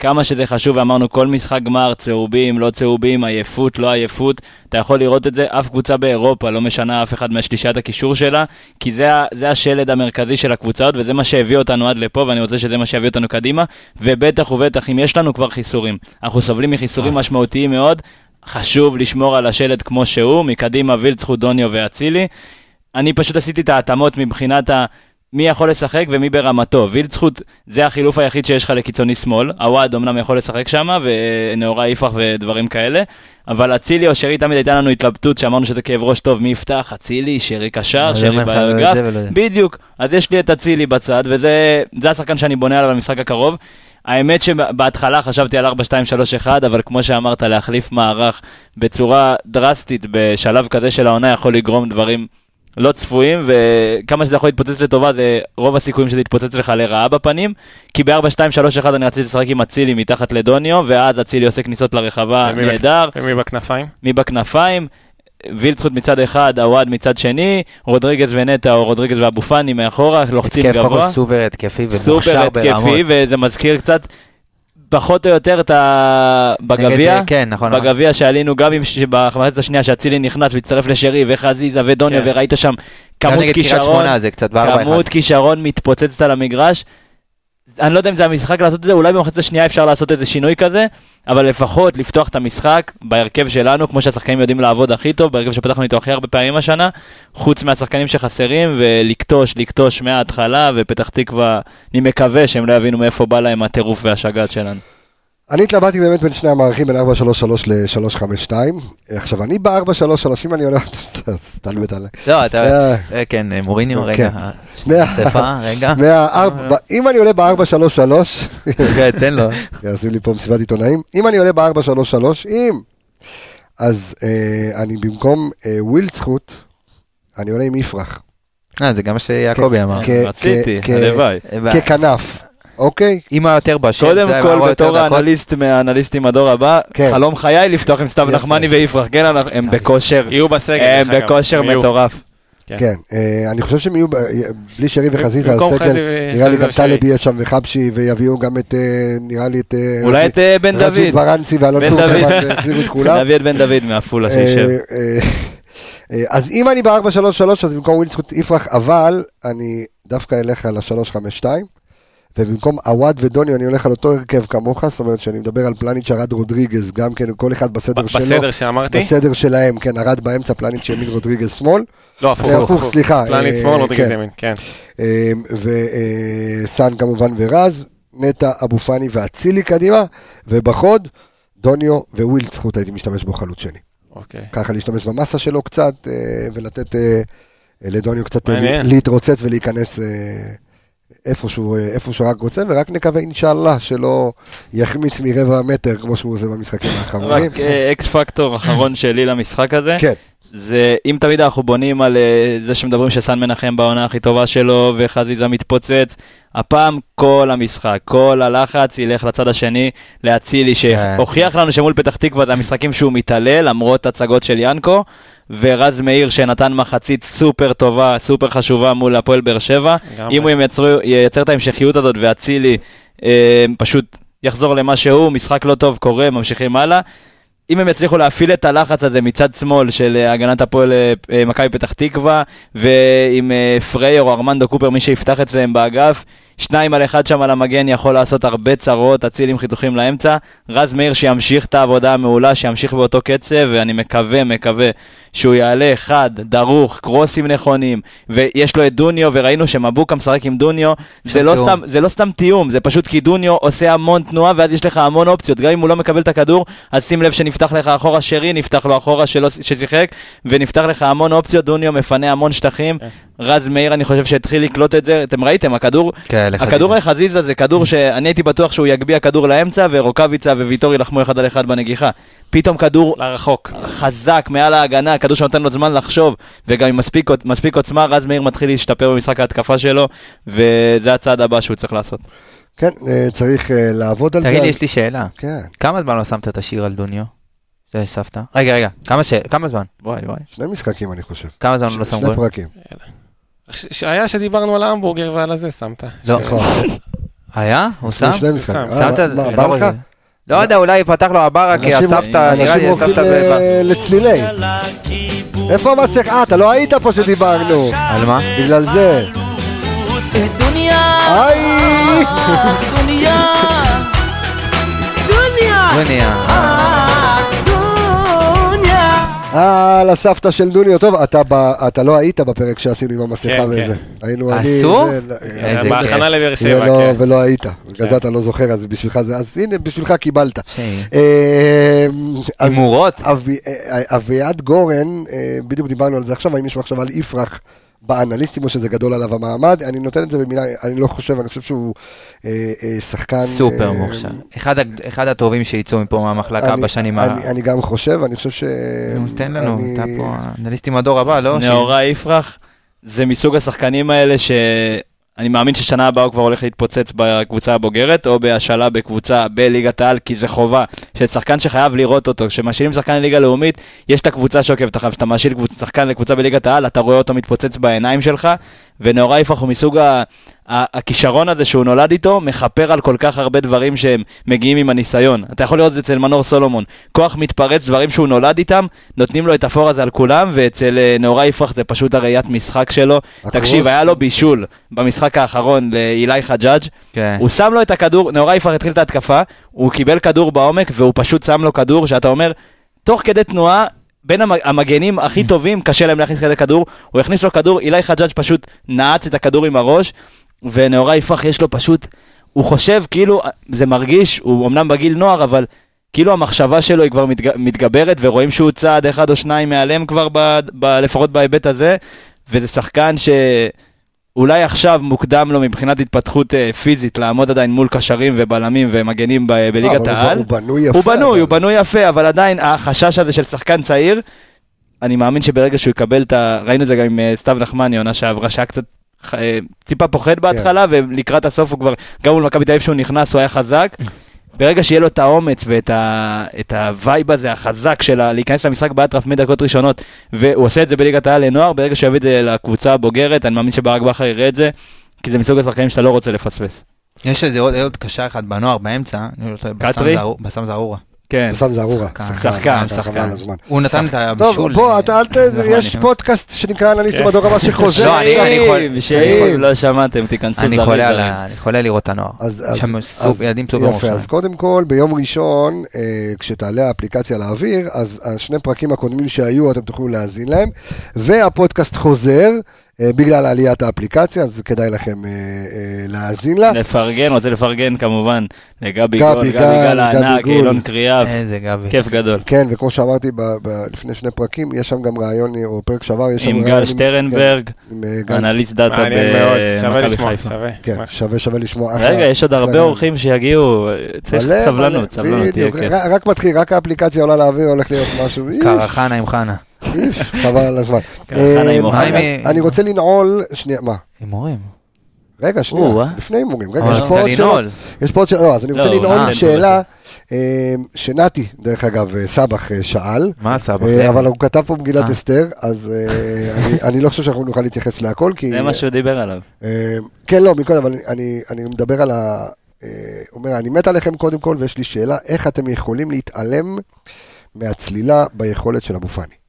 כמה שזה חשוב, ואמרנו כל משחק גמר, צהובים, לא צהובים, עייפות, לא עייפות, אתה יכול לראות את זה, אף קבוצה באירופה לא משנה אף אחד מהשלישיית הקישור שלה, כי זה, זה השלד המרכזי של הקבוצות, וזה מה שהביא אותנו עד לפה, ואני רוצה שזה מה שיביא אותנו קדימה, ובטח ובטח אם יש לנו כבר חיסורים. אנחנו סובלים מחיסורים משמעותיים מאוד, חשוב לשמור על השלד כמו שהוא, מקדימה וילצחו, דוניו ואצילי. אני פשוט עשיתי את ההתאמות מבחינת ה... מי יכול לשחק ומי ברמתו. וילדסחוט זה החילוף היחיד שיש לך לקיצוני שמאל. עווד אמנם יכול לשחק שם, ונאורה יפרח ודברים כאלה, אבל אצילי או שרי תמיד הייתה לנו התלבטות שאמרנו שזה כאב ראש טוב, מי יפתח? אצילי, שרי קשר, לא שרי באגף. בדיוק. אז יש לי את אצילי בצד, וזה זה השחקן שאני בונה עליו במשחק הקרוב. האמת שבהתחלה חשבתי על 4-2-3-1, אבל כמו שאמרת, להחליף מערך בצורה דרסטית בשלב כזה של העונה יכול לגרום דברים לא צפויים, וכמה שזה יכול להתפוצץ לטובה, זה רוב הסיכויים שזה יתפוצץ לך לרעה בפנים, כי ב-4-2-3-1 אני רציתי לשחק עם אצילי מתחת לדוניו, ואז אצילי עושה כניסות לרחבה, נהדר, ומי בכנפיים? מי בכנפיים, וילצחוט מצד אחד, עווד מצד שני, רודריגז ונטע או רודריגז ואבו פאני מאחורה, לוחצים התקף קודם גבוה. סופר התקפי סופר ומוכשר ברמות. התקפי, וזה מזכיר קצת, פחות או יותר את ה... בגביע, כן, נכון. נכון. בגביע שעלינו גם עם במחצית השנייה שאצילי נכנס והצטרף לשרי וחזיזה ודוניו, כן. וראית שם כמות כישרון, כמות. כישרון מתפוצצת על המגרש. אני לא יודע אם זה המשחק לעשות את זה, אולי במחצית השנייה אפשר לעשות איזה שינוי כזה, אבל לפחות לפתוח את המשחק בהרכב שלנו, כמו שהשחקנים יודעים לעבוד הכי טוב, בהרכב שפתחנו איתו הכי הרבה פעמים השנה, חוץ מהשחקנים שחסרים, ולקטוש, לקטוש מההתחלה, ופתח תקווה, אני מקווה שהם לא יבינו מאיפה בא להם הטירוף והשגעת שלנו. אני התלבטתי באמת בין שני המערכים, בין 433 ל-352. עכשיו, אני ב-433, אם אני הולך... תלבט עליי. לא, אתה... אה, אה, כן, אה, מוריניו, כן. רגע. מה- שפה, רגע. אם אני עולה ב-433, כן, תן לו. יעשו לי פה מסיבת עיתונאים, אם אני עולה ב-433, אם, אז אה, אני במקום אה, ווילדסחוט, אני עולה עם יפרח. אה, זה גם מה שיעקבי אמר. רציתי, הלוואי. אה, ככנף, אוקיי? אם הוא יותר בשל, קודם כל, בתור. האנליסט מהאנליסטים הדור הבא, כן. חלום חיי לפתוח עם סתיו. נחמני ויפרח, כן, אנחנו- הם. בכושר, יהיו בסגל. הם. בכושר. מטורף. כן. כן, אה, אני חושב שהם יהיו, בלי שרי וחזיזה, הסגל, נראה לי גם. טלב יהיה שם וחבשי, ויביאו גם את, אה, נראה לי את... אה, אולי את בן דוד. ברנסי ואלון דוד. והחזירו את כולם. נביא את בן דוד מעפולה שישב. אז אם אני ב-433, אז במקום ווילדסקוט יפרח, אבל אני דווקא אלך על ה-352, ובמקום עוואד ודוניו אני הולך על אותו הרכב כמוך, זאת אומרת שאני מדבר על פלניץ' ארד רודריגז, גם כן כל אחד בסדר שלו. בסדר שאמרתי? בסדר שלהם, כן, ארד באמצע, פלניץ' ימין, רודריגז שמאל. לא, הפוך. אה, הפוך, סליחה. פלניץ' אה, שמאל, רודריגז כן. ימין, כן. וסן כמובן ורז, נטע, אבו פאני ואצילי קדימה, ובחוד, דוניו ווילדסקוט הייתי משתמש בו חלוץ שני. אוקיי. ככה להשתמש במסה שלו קצת, אה, ולתת אה, אה, לדוניו קצת אה. להתרוצץ ולהיכנס איפה שהוא, אה, איפה שהוא רק רוצה, ורק נקווה אינשאללה שלא יחמיץ מרבע מטר כמו שהוא עושה במשחקים האחרונים. רק אה, אקס פקטור אחרון שלי למשחק הזה. כן, זה אם תמיד אנחנו בונים על אה, זה שמדברים שסן מנחם בעונה הכי טובה שלו וחזיזה מתפוצץ, הפעם כל המשחק, כל הלחץ ילך לצד השני לאצילי שהוכיח לנו שמול פתח תקווה זה המשחקים שהוא מתעלל למרות הצגות של ינקו ורז מאיר שנתן מחצית סופר טובה, סופר חשובה מול הפועל באר שבע. אם הוא ייצר, ייצר את ההמשכיות הזאת ואצילי אה, פשוט יחזור למה שהוא, משחק לא טוב קורה, ממשיכים הלאה. אם הם יצליחו להפעיל את הלחץ הזה מצד שמאל של אה, הגנת הפועל אה, אה, מכבי פתח תקווה, ועם פרייר או ארמנדו קופר, מי שיפתח אצלם באגף, שניים על אחד שם על המגן יכול לעשות הרבה צרות, אציל עם חיתוכים לאמצע. רז מאיר שימשיך את העבודה המעולה, שימשיך באותו קצב, ואני מקווה, מקווה שהוא יעלה. אחד, דרוך, קרוסים נכונים, ויש לו את דוניו, וראינו שמבוקה משחק עם דוניו, זה לא. סתם, זה לא סתם תיאום, זה פשוט כי דוניו עושה המון תנועה, ואז יש לך המון אופציות, גם אם הוא לא מקבל את הכדור, אז שים לב שנפתח לך אחורה שרי, נפתח לו אחורה שלא, ששיחק, ונפתח לך המון אופציות, דוניו מפנה המון שטחים, רז מאיר אני חושב שהתחיל לקלוט את זה, אתם ראיתם, הכדור כן. הכדור לחזיזה זה כדור שאני הייתי בטוח שהוא יגביה כדור לאמצע ורוקאביצה וויטור יילחמו אחד על אחד בנגיחה. פתאום כדור לרחוק. חזק מעל ההגנה, כדור שנותן לו זמן לחשוב, וגם עם מספיק, מספיק עוצמה, רז מאיר מתחיל להשתפר במשחק ההתקפה שלו, וזה הצעד הבא שהוא צריך לעשות. כן, אה, צריך אה, לעבוד על זה. תגיד לי, יש לי שאלה. כן, כמה זמן לא שמת את השיר על דוניו? שהסבת? רגע, רגע, כמה ש- כמה זמן? וואי וואי. שני משחקים אני חושב. כמה זמן לא ש- שם שני גול? פרקים. שהיה שדיברנו על ההמבורגר ועל הזה, שמת. לא. היה? הוא שם? שני משחקים. שם. אה, שמת? מה, לא? רואה. לא יודע, אולי פתח לו הבררה, כי הסבתא, נראה לי אנשים הסבתא... הולכים ב- ל- לצלילי. איפה המסכה? אה, אתה לא היית פה שדיברנו. על מה? בגלל זה. היי! דוניה. אה, לסבתא של דוניו. טוב, אתה ב- אתה לא היית בפרק שעשינו עם המסכה כן, וזה. היינו אני... עשו? זה- איזה כיף. בהכנה לבאר שבע, ולא- כן. ולא היית. בגלל כן. זה אתה לא זוכר, אז בשבילך זה... אז הנה, בשבילך קיבלת. אה, אז- הימורות? אבי- אה, אביעד גורן, אה, בדיוק דיברנו על זה עכשיו, האם יש מחשבה על יפרח באנליסטים או שזה גדול עליו המעמד, אני נותן את זה במילה, אני לא חושב, אני חושב שהוא אה, אה, שחקן... סופר אה, מוכשר. אחד אחד הטובים שיצאו מפה מהמחלקה אני- בשנים ה... אני- אני גם חושב, אני חושב ש... נו, תן לנו, אני- אתה פה אנליסטים הדור הבא, לא? נאורה יפרח, זה מסוג השחקנים האלה שאני מאמין ששנה הבאה הוא כבר הולך להתפוצץ בקבוצה הבוגרת, או בהשאלה בקבוצה בליגת העל, כי זה חובה של שחקן שחייב לראות אותו. כשמשאילים שחקן לליגה לאומית, יש את הקבוצה שעוקבת אחריו. כשאתה קבוצ- שחקן לקבוצה בליגת העל, אתה רואה אותו מתפוצץ בעיניים שלך, ונאורה יפרח הוא מסוג ה... ה- הכישרון הזה שהוא נולד איתו, מכפר על כל כך הרבה דברים שהם מגיעים עם הניסיון. אתה יכול לראות את זה אצל מנור סולומון. כוח מתפרץ, דברים שהוא נולד איתם, נותנים לו את הפור הזה על כולם, ואצל אה, נאורה יפרח זה פשוט הראיית משחק שלו. הקרוס. תקשיב, היה לו בישול במשחק האחרון לאילי חג'אג', כן. הוא שם לו את הכדור, נאורה יפרח התחיל את ההתקפה, הוא קיבל כדור בעומק, והוא פשוט שם לו כדור, שאתה אומר, תוך כדי תנועה, בין המ- המגנים הכי טובים, קשה להם להכניס כזה כדור, הוא הכניס לו כדור, אילי חג'אג' פשוט נעץ את הכדור עם הראש, ונאורה יפרח יש לו פשוט, הוא חושב כאילו, זה מרגיש, הוא אמנם בגיל נוער, אבל כאילו המחשבה שלו היא כבר מתג... מתגברת, ורואים שהוא צעד אחד או שניים מעליהם כבר, ב... ב... לפחות בהיבט הזה, וזה שחקן שאולי עכשיו מוקדם לו מבחינת התפתחות אה, פיזית לעמוד עדיין מול קשרים ובלמים ומגנים ב... אה, בליגת הוא- העל. הוא בנוי יפה. הוא בנוי, אבל- הוא בנוי יפה, אבל עדיין החשש הזה של שחקן צעיר, אני מאמין שברגע שהוא יקבל את ה... ראינו את זה גם עם אה, סתיו נחמני, עונה שעברה, שהיה קצת אה, טיפה פוחד בהתחלה, ולקראת הסוף הוא כבר, גם מול מכבי תל אביב שהוא נכנס, הוא היה חזק. ברגע שיהיה לו את האומץ ואת ה... את ה vibe הזה החזק של להיכנס למשחק באטרף מדקות ראשונות, והוא עושה את זה בליגת העל לנוער, ברגע שהוא יביא את זה לקבוצה הבוגרת, אני מאמין שברק בכר יראה את זה, כי זה מסוג השחקנים שאתה לא רוצה לפספס. יש איזה עוד עוד קשר אחד בנוער באמצע, לא קטרי? בסם זערורה. כן. שם זערורה. שחקן, שחקן. הוא נתן את טוב, הבישול. בוא, אה, אתה אל ת... נחמני. יש פודקאסט שנקרא אנליסטים כן. בדור הבא שחוזר. לא, אני- שאם לא שמעתם, תיכנסו אני חולה חולה לראות את הנוער. סופ- ילדים סופר יפה. אז קודם כל, ביום ראשון, אה, כשתעלה האפליקציה לאוויר, אז השני פרקים הקודמים שהיו, אתם תוכלו להאזין להם, והפודקאסט חוזר. אה, בגלל עליית האפליקציה, אז כדאי לכם אה, אה, להאזין לה. לפרגן, רוצה לפרגן כמובן לגבי גבי גול, גבי גל, הענק. אילון קריאף, איזה גבי. כיף גדול. כן, וכמו שאמרתי לפני שני פרקים, יש שם גם רעיון, אה, או פרק שעבר, יש שם עם רעיון גל שטרנברג, כן, עם, אה, גל אנליסט דאטה במכבי חיפה. שווה. כן, שווה שווה לשמוע. רגע. יש עוד הרבה אורחים שיגיעו, צריך סבלנות, סבלנות, תהיה כיף. רק- מתחיל, רק האפליקציה עולה לאוויר, הולך להיות משהו, קרחנה עם חנה. חבל על הזמן. עם אה. אני- רוצה לנעול, שנייה, מה? הימורים. רגע, שנייה, אה. לפני הימורים, רגע, יש פה עוד שאלה. יש פה עוד שאלה, לא, אז אני רוצה לא, לנעול אה, עם שאלה שנתי, דרך אגב, סבח שאל, מה בחיים? אבל הוא כתב פה במגילת אה. אסתר, אז אני- אני לא חושב שאנחנו נוכל להתייחס להכל, כי... זה מה שהוא דיבר עליו. כן, לא, מקודם, אבל אני, אני מדבר על ה... אומר, אני מת עליכם קודם כל, ויש לי שאלה, איך אתם יכולים להתעלם מהצלילה ביכולת של אבו פאני?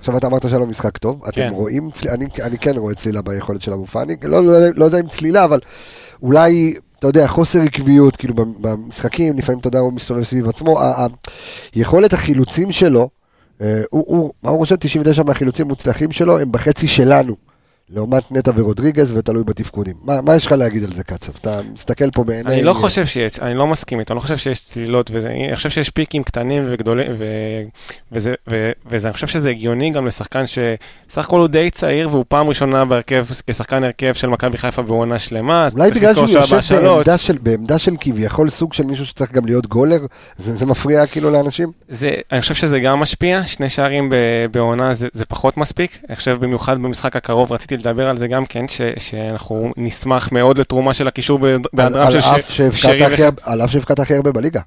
עכשיו אתה אמרת שהיה לו משחק טוב, אתם כן. רואים, צל... אני, אני כן רואה צלילה ביכולת של אבו פאני, לא, לא, לא יודע אם צלילה, אבל אולי, אתה יודע, חוסר עקביות, כאילו במשחקים, לפעמים, אתה יודע, הוא מסתובב סביב עצמו, ה- ה- יכולת החילוצים שלו, אה, הוא, הוא, מה הוא חושב, 99 מהחילוצים המוצלחים שלו הם בחצי שלנו, לעומת נטע ורודריגז ותלוי בתפקודים. מה, מה יש לך להגיד על זה, קצב? אתה מסתכל פה בעיני... אני לא חושב שיש, אני לא מסכים איתו, אני לא חושב שיש צלילות וזה, אני חושב שיש פיקים קטנים וגדולים, ו, וזה, ו, וזה, אני חושב שזה הגיוני גם לשחקן שסך הכל הוא די צעיר והוא פעם ראשונה בהרכב, כשחקן הרכב של מכבי חיפה בעונה שלמה, אז אולי בגלל שהוא יושב. בעמדה של, בעמדה של כביכול סוג של מישהו שצריך גם להיות גולר, זה, זה מפריע כאילו לאנשים? זה, אני חושב שזה גם משפיע, שני שערים בעונה זה, זה פחות מספיק. אני חושב במיוחד במשחק הקרוב, רציתי לדבר על זה גם כן, ש, שאנחנו נשמח מאוד לתרומה של הקישור ב- על, בהיעדרם על, של ש- על אף שהבקעת הכי הרבה בליגה.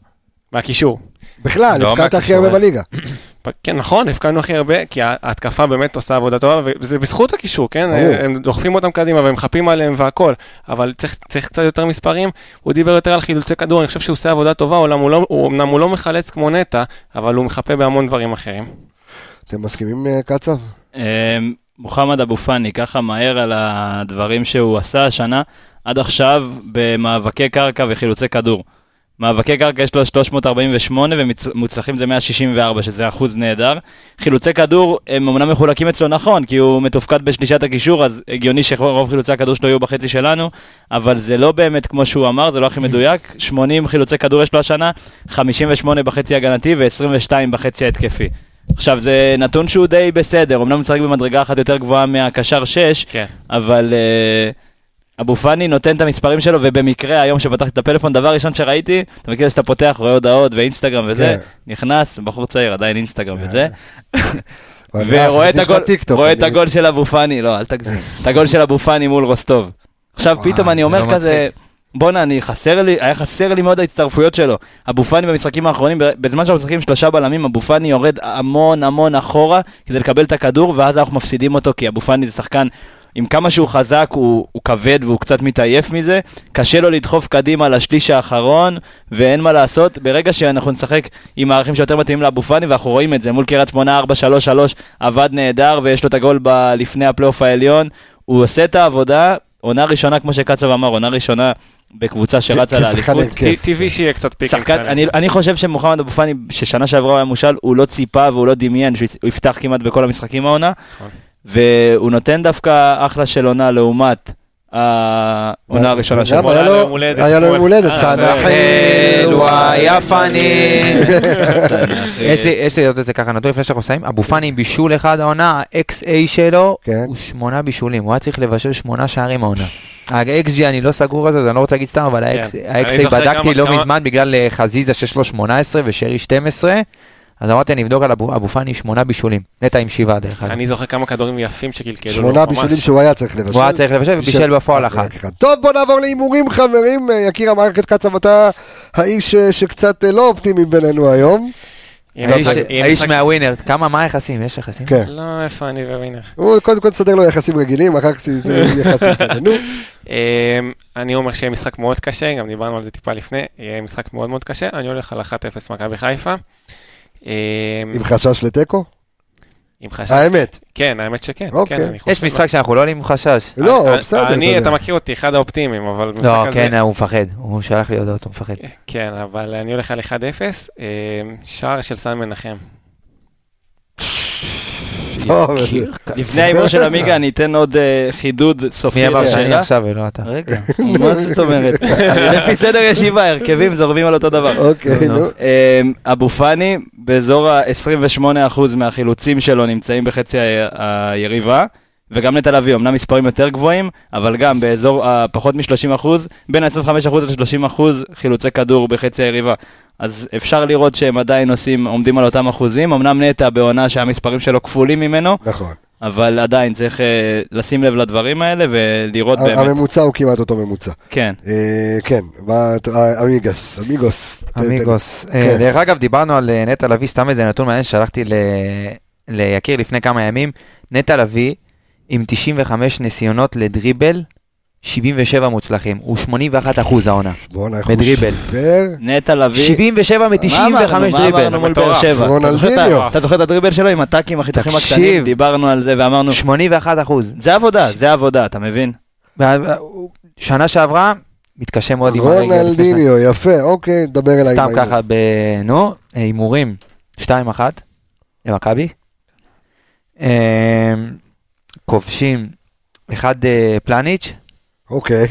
מהקישור. בכלל, לא הבקעת הכי הרבה אה. בליגה. כן, נכון, הפקענו הכי הרבה, כי ההתקפה באמת עושה עבודה טובה, וזה בזכות הקישור, כן? הם דוחפים אותם קדימה והם מחפים עליהם והכל, אבל צריך, צריך קצת יותר מספרים. הוא דיבר יותר על חילוצי כדור, אני חושב שהוא עושה עבודה טובה, אומנם הוא לא, הוא, אומנם הוא לא מחלץ כמו נטע, אבל הוא מחפה בהמון דברים אחרים. אתם מסכימים, אה, קצב? מוחמד אבו פאני, ככה מהר על הדברים שהוא עשה השנה, עד עכשיו במאבקי קרקע וחילוצי כדור. מאבקי קרקע יש לו 348 ומוצלחים זה 164, שזה אחוז נהדר. חילוצי כדור הם אמנם מחולקים אצלו נכון, כי הוא מתופקד בשלישת הקישור, אז הגיוני שרוב חילוצי הכדור שלו יהיו בחצי שלנו, אבל זה לא באמת כמו שהוא אמר, זה לא הכי מדויק. 80 חילוצי כדור יש לו השנה, 58 בחצי הגנתי ו-22 בחצי ההתקפי. עכשיו, זה נתון שהוא די בסדר, אמנם הוא משחק במדרגה אחת יותר גבוהה מהקשר 6, כן. אבל אה, אבו פאני נותן את המספרים שלו, ובמקרה, היום שפתחתי את הפלאפון, דבר ראשון שראיתי, אתה מכיר שאתה פותח, רואה הודעות ואינסטגרם וזה, כן. נכנס, בחור צעיר, עדיין אינסטגרם וזה, אבל ורואה את יש לך הגול, רואה את הגול של אבו פאני, לא, אל תגזים, את הגול של אבו פאני מול רוסטוב. עכשיו פתאום אני אומר לא כזה, בואנה, אני חסר לי, היה חסר לי מאוד ההצטרפויות שלו. אבו פאני במשחקים האחרונים, בזמן שאנחנו משחקים שלושה בלמים, אבו פאני יורד המון המון אחורה כדי לקבל את הכדור, ואז אנחנו מפסידים אותו, כי אבו פאני זה שחקן, עם כמה שהוא חזק, הוא, הוא כבד והוא קצת מתעייף מזה, קשה לו לדחוף קדימה לשליש האחרון, ואין מה לעשות. ברגע שאנחנו נשחק עם מערכים שיותר מתאימים לאבו פאני, ואנחנו רואים את זה מול קריית שמונה 4-3-3, עבד נהדר, ויש לו את הגול ב- לפני הפלייאוף העליון, הוא עושה את העבודה, עונה ראשונה, כמו שקצב אמר, עונה ראשונה בקבוצה שרצה כשחקן לאליפות. טבעי שיהיה קצת פיקים כאלה. אני, אני חושב שמוחמד אבו פאני, ששנה שעברה הוא היה מושל, הוא לא ציפה והוא לא דמיין שהוא יפתח כמעט בכל המשחקים העונה, נכון. והוא נותן דווקא אחלה של עונה לעומת העונה הראשונה שלו. היה לו יום הולדת היה לו יום. הולדת, אה, סנח. אלו היפנים. יש לי, עוד איזה ככה נתון לפני שאנחנו מסיימים, אבו פאני עם בישול אחד העונה, ה-XA שלו כן. הוא שמונה בישולים, הוא היה צריך לבשל שמונה שערים העונה. ה-XG אני לא סגור על זה, אז אני לא רוצה להגיד סתם, אבל כן. ה-XA בדקתי לא מזמן בגלל אה, חזיזה שיש לו 18 ושרי 12, אז אמרתי אני אבדוק על אבו אבו פאני שמונה בישולים, נטע עם שבעה דרך אגב. אני זוכר כמה כדורים יפים שקלקלו לו. שמונה. בישולים שהוא היה צריך לבשל. הוא היה צריך לבשל ובישל בפועל אחת. טוב, בוא נעבור להימורים, חברים. אה, יקיר המערכת קצב, אתה האיש אה, שקצת אה, לא אופטימי בינינו היום. האיש- מהווינר, כמה, מה היחסים? יש יחסים? כן. לא, איפה אני וווינר. הוא קודם כל תסדר לו יחסים רגילים, אחר כך שזה יחסים כאלה. נו, אמ, אני אומר שיהיה משחק מאוד קשה, גם דיברנו על זה טיפה לפני, יהיה משחק מאוד מאוד קשה, אני הולך על 1-0 מכבי חיפה. אמ, עם חשש לתיקו? עם חשש. האמת. כן, האמת שכן. אוקיי. כן, חושב- יש משחק שאנחנו לא עולים עם חשש. לא, בסדר, אני, אתה. מכיר אותי, אחד האופטימיים, אבל במשחק לא, הזה... כן, הוא מפחד, הוא שלח לי הודעות, הוא מפחד. כן, אבל אני הולך על 1-0, אמ, שער של סן מנחם. טוב, לפני ההימור של עמיגה אני אתן עוד אה, חידוד סופי מי אמר שאני. עכשיו ולא אתה? רגע, מה זאת אומרת? לפי סדר ישיבה, הרכבים זורמים על אותו דבר. אוקיי, נו. אמ, אבו פאני, באזור ה-28% מהחילוצים שלו נמצאים בחצי היריבה, וגם נטע לביא, אמנם מספרים יותר גבוהים, אבל גם באזור הפחות מ-30%, בין ה-25% ל-30% חילוצי כדור בחצי היריבה. אז אפשר לראות שהם עדיין עושים, עומדים על אותם אחוזים, אמנם נטע בעונה שהמספרים שלו כפולים ממנו, נכון. אבל עדיין צריך אה, לשים לב לדברים האלה ולראות באמת, הממוצע הוא כמעט אותו ממוצע. כן. אה, כן, אה, אמיגס, אמיגוס. אמיגוס. כן. אה, דרך אגב, דיברנו על אה, נטע לביא, סתם איזה נתון מעניין ששלחתי ל- ליקיר לפני כמה ימים. נטע לביא עם 95 ניסיונות לדריבל, 77 מוצלחים. הוא 81 אחוז העונה. בואנה, איך בדריבל. הוא שיפר. נטע לביא, 77 מה אמרנו? מ-95 מה דריבל. אמרנו מול באר. שבע? רונלדיניו. אתה זוכר את הדריבל שלו עם הטאקים, החיתוכים. הקטנים? דיברנו על זה ואמרנו, 81 אחוז. זה עבודה, זה עבודה, אתה מבין? שנה שעברה, מתקשה מאוד עם הרגל. רונלדיניו, יפה, אוקיי, דבר אליי. סתם ככה. נו, הימורים, 2-1 למכבי. כובשים, אחד אה, פלניץ', אוקיי.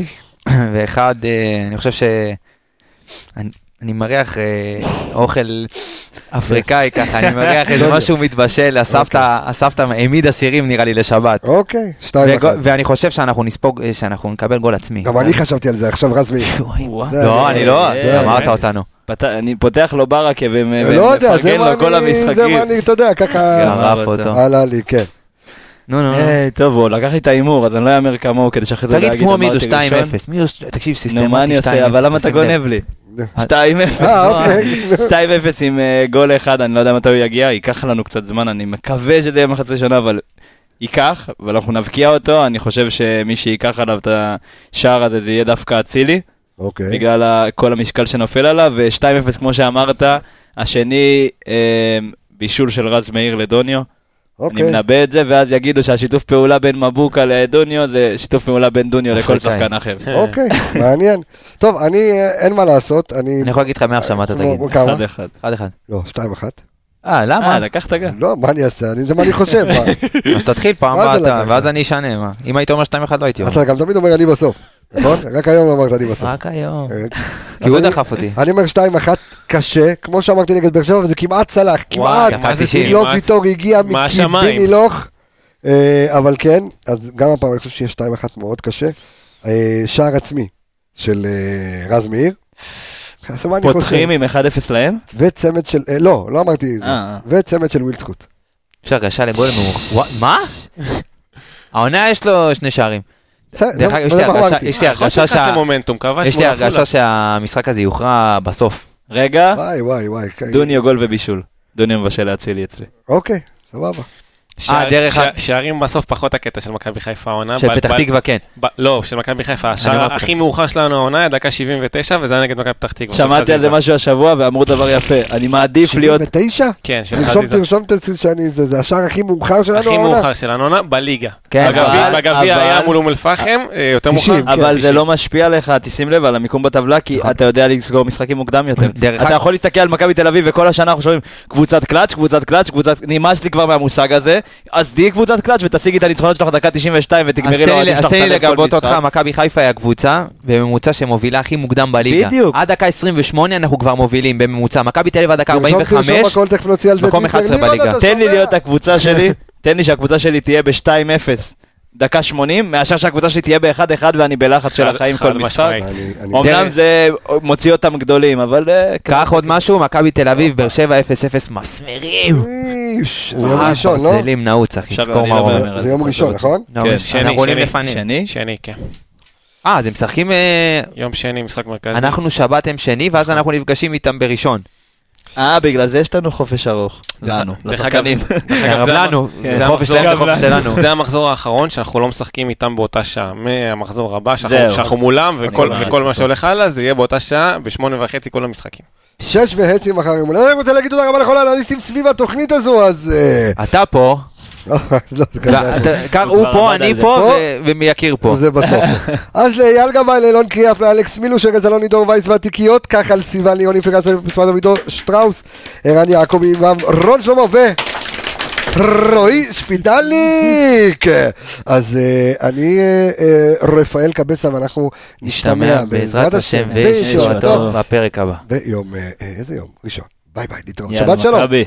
ואחד, אה, אני חושב ש... אני, אני מריח אה, אוכל אפריקאי ככה, אני מריח איזה משהו מתבשל, הסבתא, הסבתא העמידה סירים נראה לי לשבת. אוקיי, שתיים וגו- אחת. ואני חושב שאנחנו נספוג, שאנחנו נקבל גול עצמי. גם אני חשבתי על זה, עכשיו רז. זה- לא, אני לא, זה- אמרת אותנו. אני פותח לו ברכה לא יודע, זה ומפרגן לו כל אני, זה המשחקים. מה אני, אתה יודע, ככה שרף אותו. עלה לי, כן. נו, נו. אה, טוב, הוא לקח לי את ההימור, אז אני לא אאמר כמוהו כדי שאחרי זה לא תגיד אגיד כמו מידו 2-0. אמרתי ראשון. מידו, תקשיב, סיסטמטי 2-0. נו, מה אני עושה? אבל למה אתה. גונב לי? 2-0. אה, אוקיי. 2-0 עם אה, גול אחד, אני לא יודע מתי הוא יגיע, ייקח לנו קצת זמן, אני מקווה שזה יהיה מחצי שנה, אבל ייקח, אבל אנחנו נבקיע אותו, אני חושב שמי שייקח עליו את השער הזה זה יהיה דווקא אצילי, אוקיי. בגלל כל המשקל שנופל עליו, ו-2-0 כמו שאמרת, השני בישול של רז מאיר לדוניו, אני אוקיי. מנבא את זה, ואז יגידו שהשיתוף פעולה בין מבוקה לדוניו זה שיתוף פעולה בין דוניו לכל. שחקן אחר. אוקיי, מעניין. טוב, אני, אה, אין מה לעשות, אני... אני יכול להגיד לך מעכשיו מה אתה תגיד. כמה? 1-1. 1-1. לא, שתיים אחת. אה, אה, למה? לקחת גם. לא, מה אני אעשה? אני- זה מה אני חושב. אז תתחיל פעם? ואז אני אשנה, מה? אם היית אומר 2-1 לא הייתי אומר. אתה גם תמיד אומר אני בסוף, נכון? רק היום לא אמרת אני בסוף. רק היום. אה, כי הוא דחף אותי. אני אומר 2-1 קשה, כמו שאמרתי נגד באר שבע, וזה כמעט צלח, כמעט. דקה 90. לא כמעט. ויטור הגיע השמיים? מקיבינילוך. אה, אבל כן, אז גם הפעם אני חושב שיהיה 2-1 מאוד קשה. אה, שער עצמי של רז מאיר. פותחים עם 1-0 להם? וצמד של, לא, לא אמרתי זה. אה. וצמד של ווילדסקוט. יש הרגשה לגול מאוחר. מה? העונה יש לו שני שערים. אגב, יש לי מה הרגשה-. יש לי הרגשה שהמשחק הזה יוכרע בסוף. רגע, וואי וואי וואי. כן. דוניו גול ובישול. דוניו מבשל להצילי אצלי. אוקיי, סבבה. שער- אה, דרך שע- ה- שערים בסוף פחות הקטע של מכבי חיפה העונה. של פתח תקווה כן. ב- לא, של מכבי חיפה. השער הכי מאוחר שלנו העונה היה דקה 79, וזה היה נגד מכבי פתח תקווה. שמעתי על זה. משהו השבוע ואמרו דבר יפה. אני מעדיף להיות... 79? כן, של חזיזה. תרשום את זה שאני, זה זה השער הכי מאוחר שלנו הכי העונה. מאוחר שלנו העונה בליגה. כן, אבל- בגביע אבל- היה מול אום אל-פחם, אה, יותר 90. מאוחר. כן, אבל זה 90. לא משפיע לך, תשים לב על המיקום בטבלה, כי נכון. אתה יודע לסגור משחקים מוקדם יותר. דרך אתה יכול להסתכל על מכבי תל אביב וכל השנה אנחנו שומעים קבוצת קלאץ', קבוצת קלאץ', קבוצת... נמאס לי כבר מהמושג הזה, אז תהיי קבוצת קלאץ' ותשיגי את הניצחונות שלך דקה 92 אז ותגמרי לאוהדים אז תן לי את הלב כל לגבות אותך. מכבי חיפה היא הקבוצה בממוצע שמובילה הכי מוקדם בליגה. בדיוק. עד דקה 28 אנחנו כבר מובילים בממוצע. מכבי תל אביב עד דקה תרשום, תרשום 45. הכל, תכף נוציא על זה. מקום טיזר. 11 לירון, בליגה. אתה תן לי? להיות הקבוצה שלי, תן לי שהקבוצה שלי תהיה ב-2-0 דקה 80, מאשר שהקבוצה שלי תהיה ב-1-1 ואני בלחץ של החיים כל משחק. אמנם דרך- זה מוציא אותם גדולים, אבל... אה, קח עוד משהו, מכבי תל אביב, באר שבע 0-0 מסמרים. זה יום אה, ראשון, לא? ברזלים נעוץ, אחי, תזכור מה הוא אומר. זה- יום ראשון, נכון? לא, כן. שני, אנחנו עולים שני. לפנים. שני? שני, כן. אה, אז הם משחקים... אה, יום שני, משחק מרכזי. אנחנו שבת הם שני, ואז אנחנו נפגשים איתם בראשון. אה, בגלל זה יש לנו חופש ארוך. לנו, לשחקנים. גם זה לנו, זה חופש שלנו. זה המחזור האחרון שאנחנו לא משחקים איתם באותה שעה. מהמחזור הבא, שאנחנו- מולם, וכל- מה שהולך הלאה, זה יהיה באותה שעה, בשמונה וחצי כל המשחקים. שש וחצי מחר יום. אני רוצה להגיד תודה רבה לכל האנליסטים סביב התוכנית הזו, אז... אה, אתה פה, לא, כזה. אתה- קר, הוא פה, אני. פה, ומייקיר פה. זה בסוף. אז לאייל גבאי, לאילון קריאף, לאלכס מילוש, ארז אלון, עידור וייס והתיקיות, כך על סיוון ליוני פרגסון ופסמן דוידור שטראוס, ערן יעקבי, רון שלמה ו... רועי שפיטליק! אז אה, אני אה, אה, רפאל קבסה ואנחנו נשתמע בעזרת השם וישועתו בפרק הבא. ביום, איזה יום? ראשון. ביי ביי. יאללה, שבת שלום. מכבי.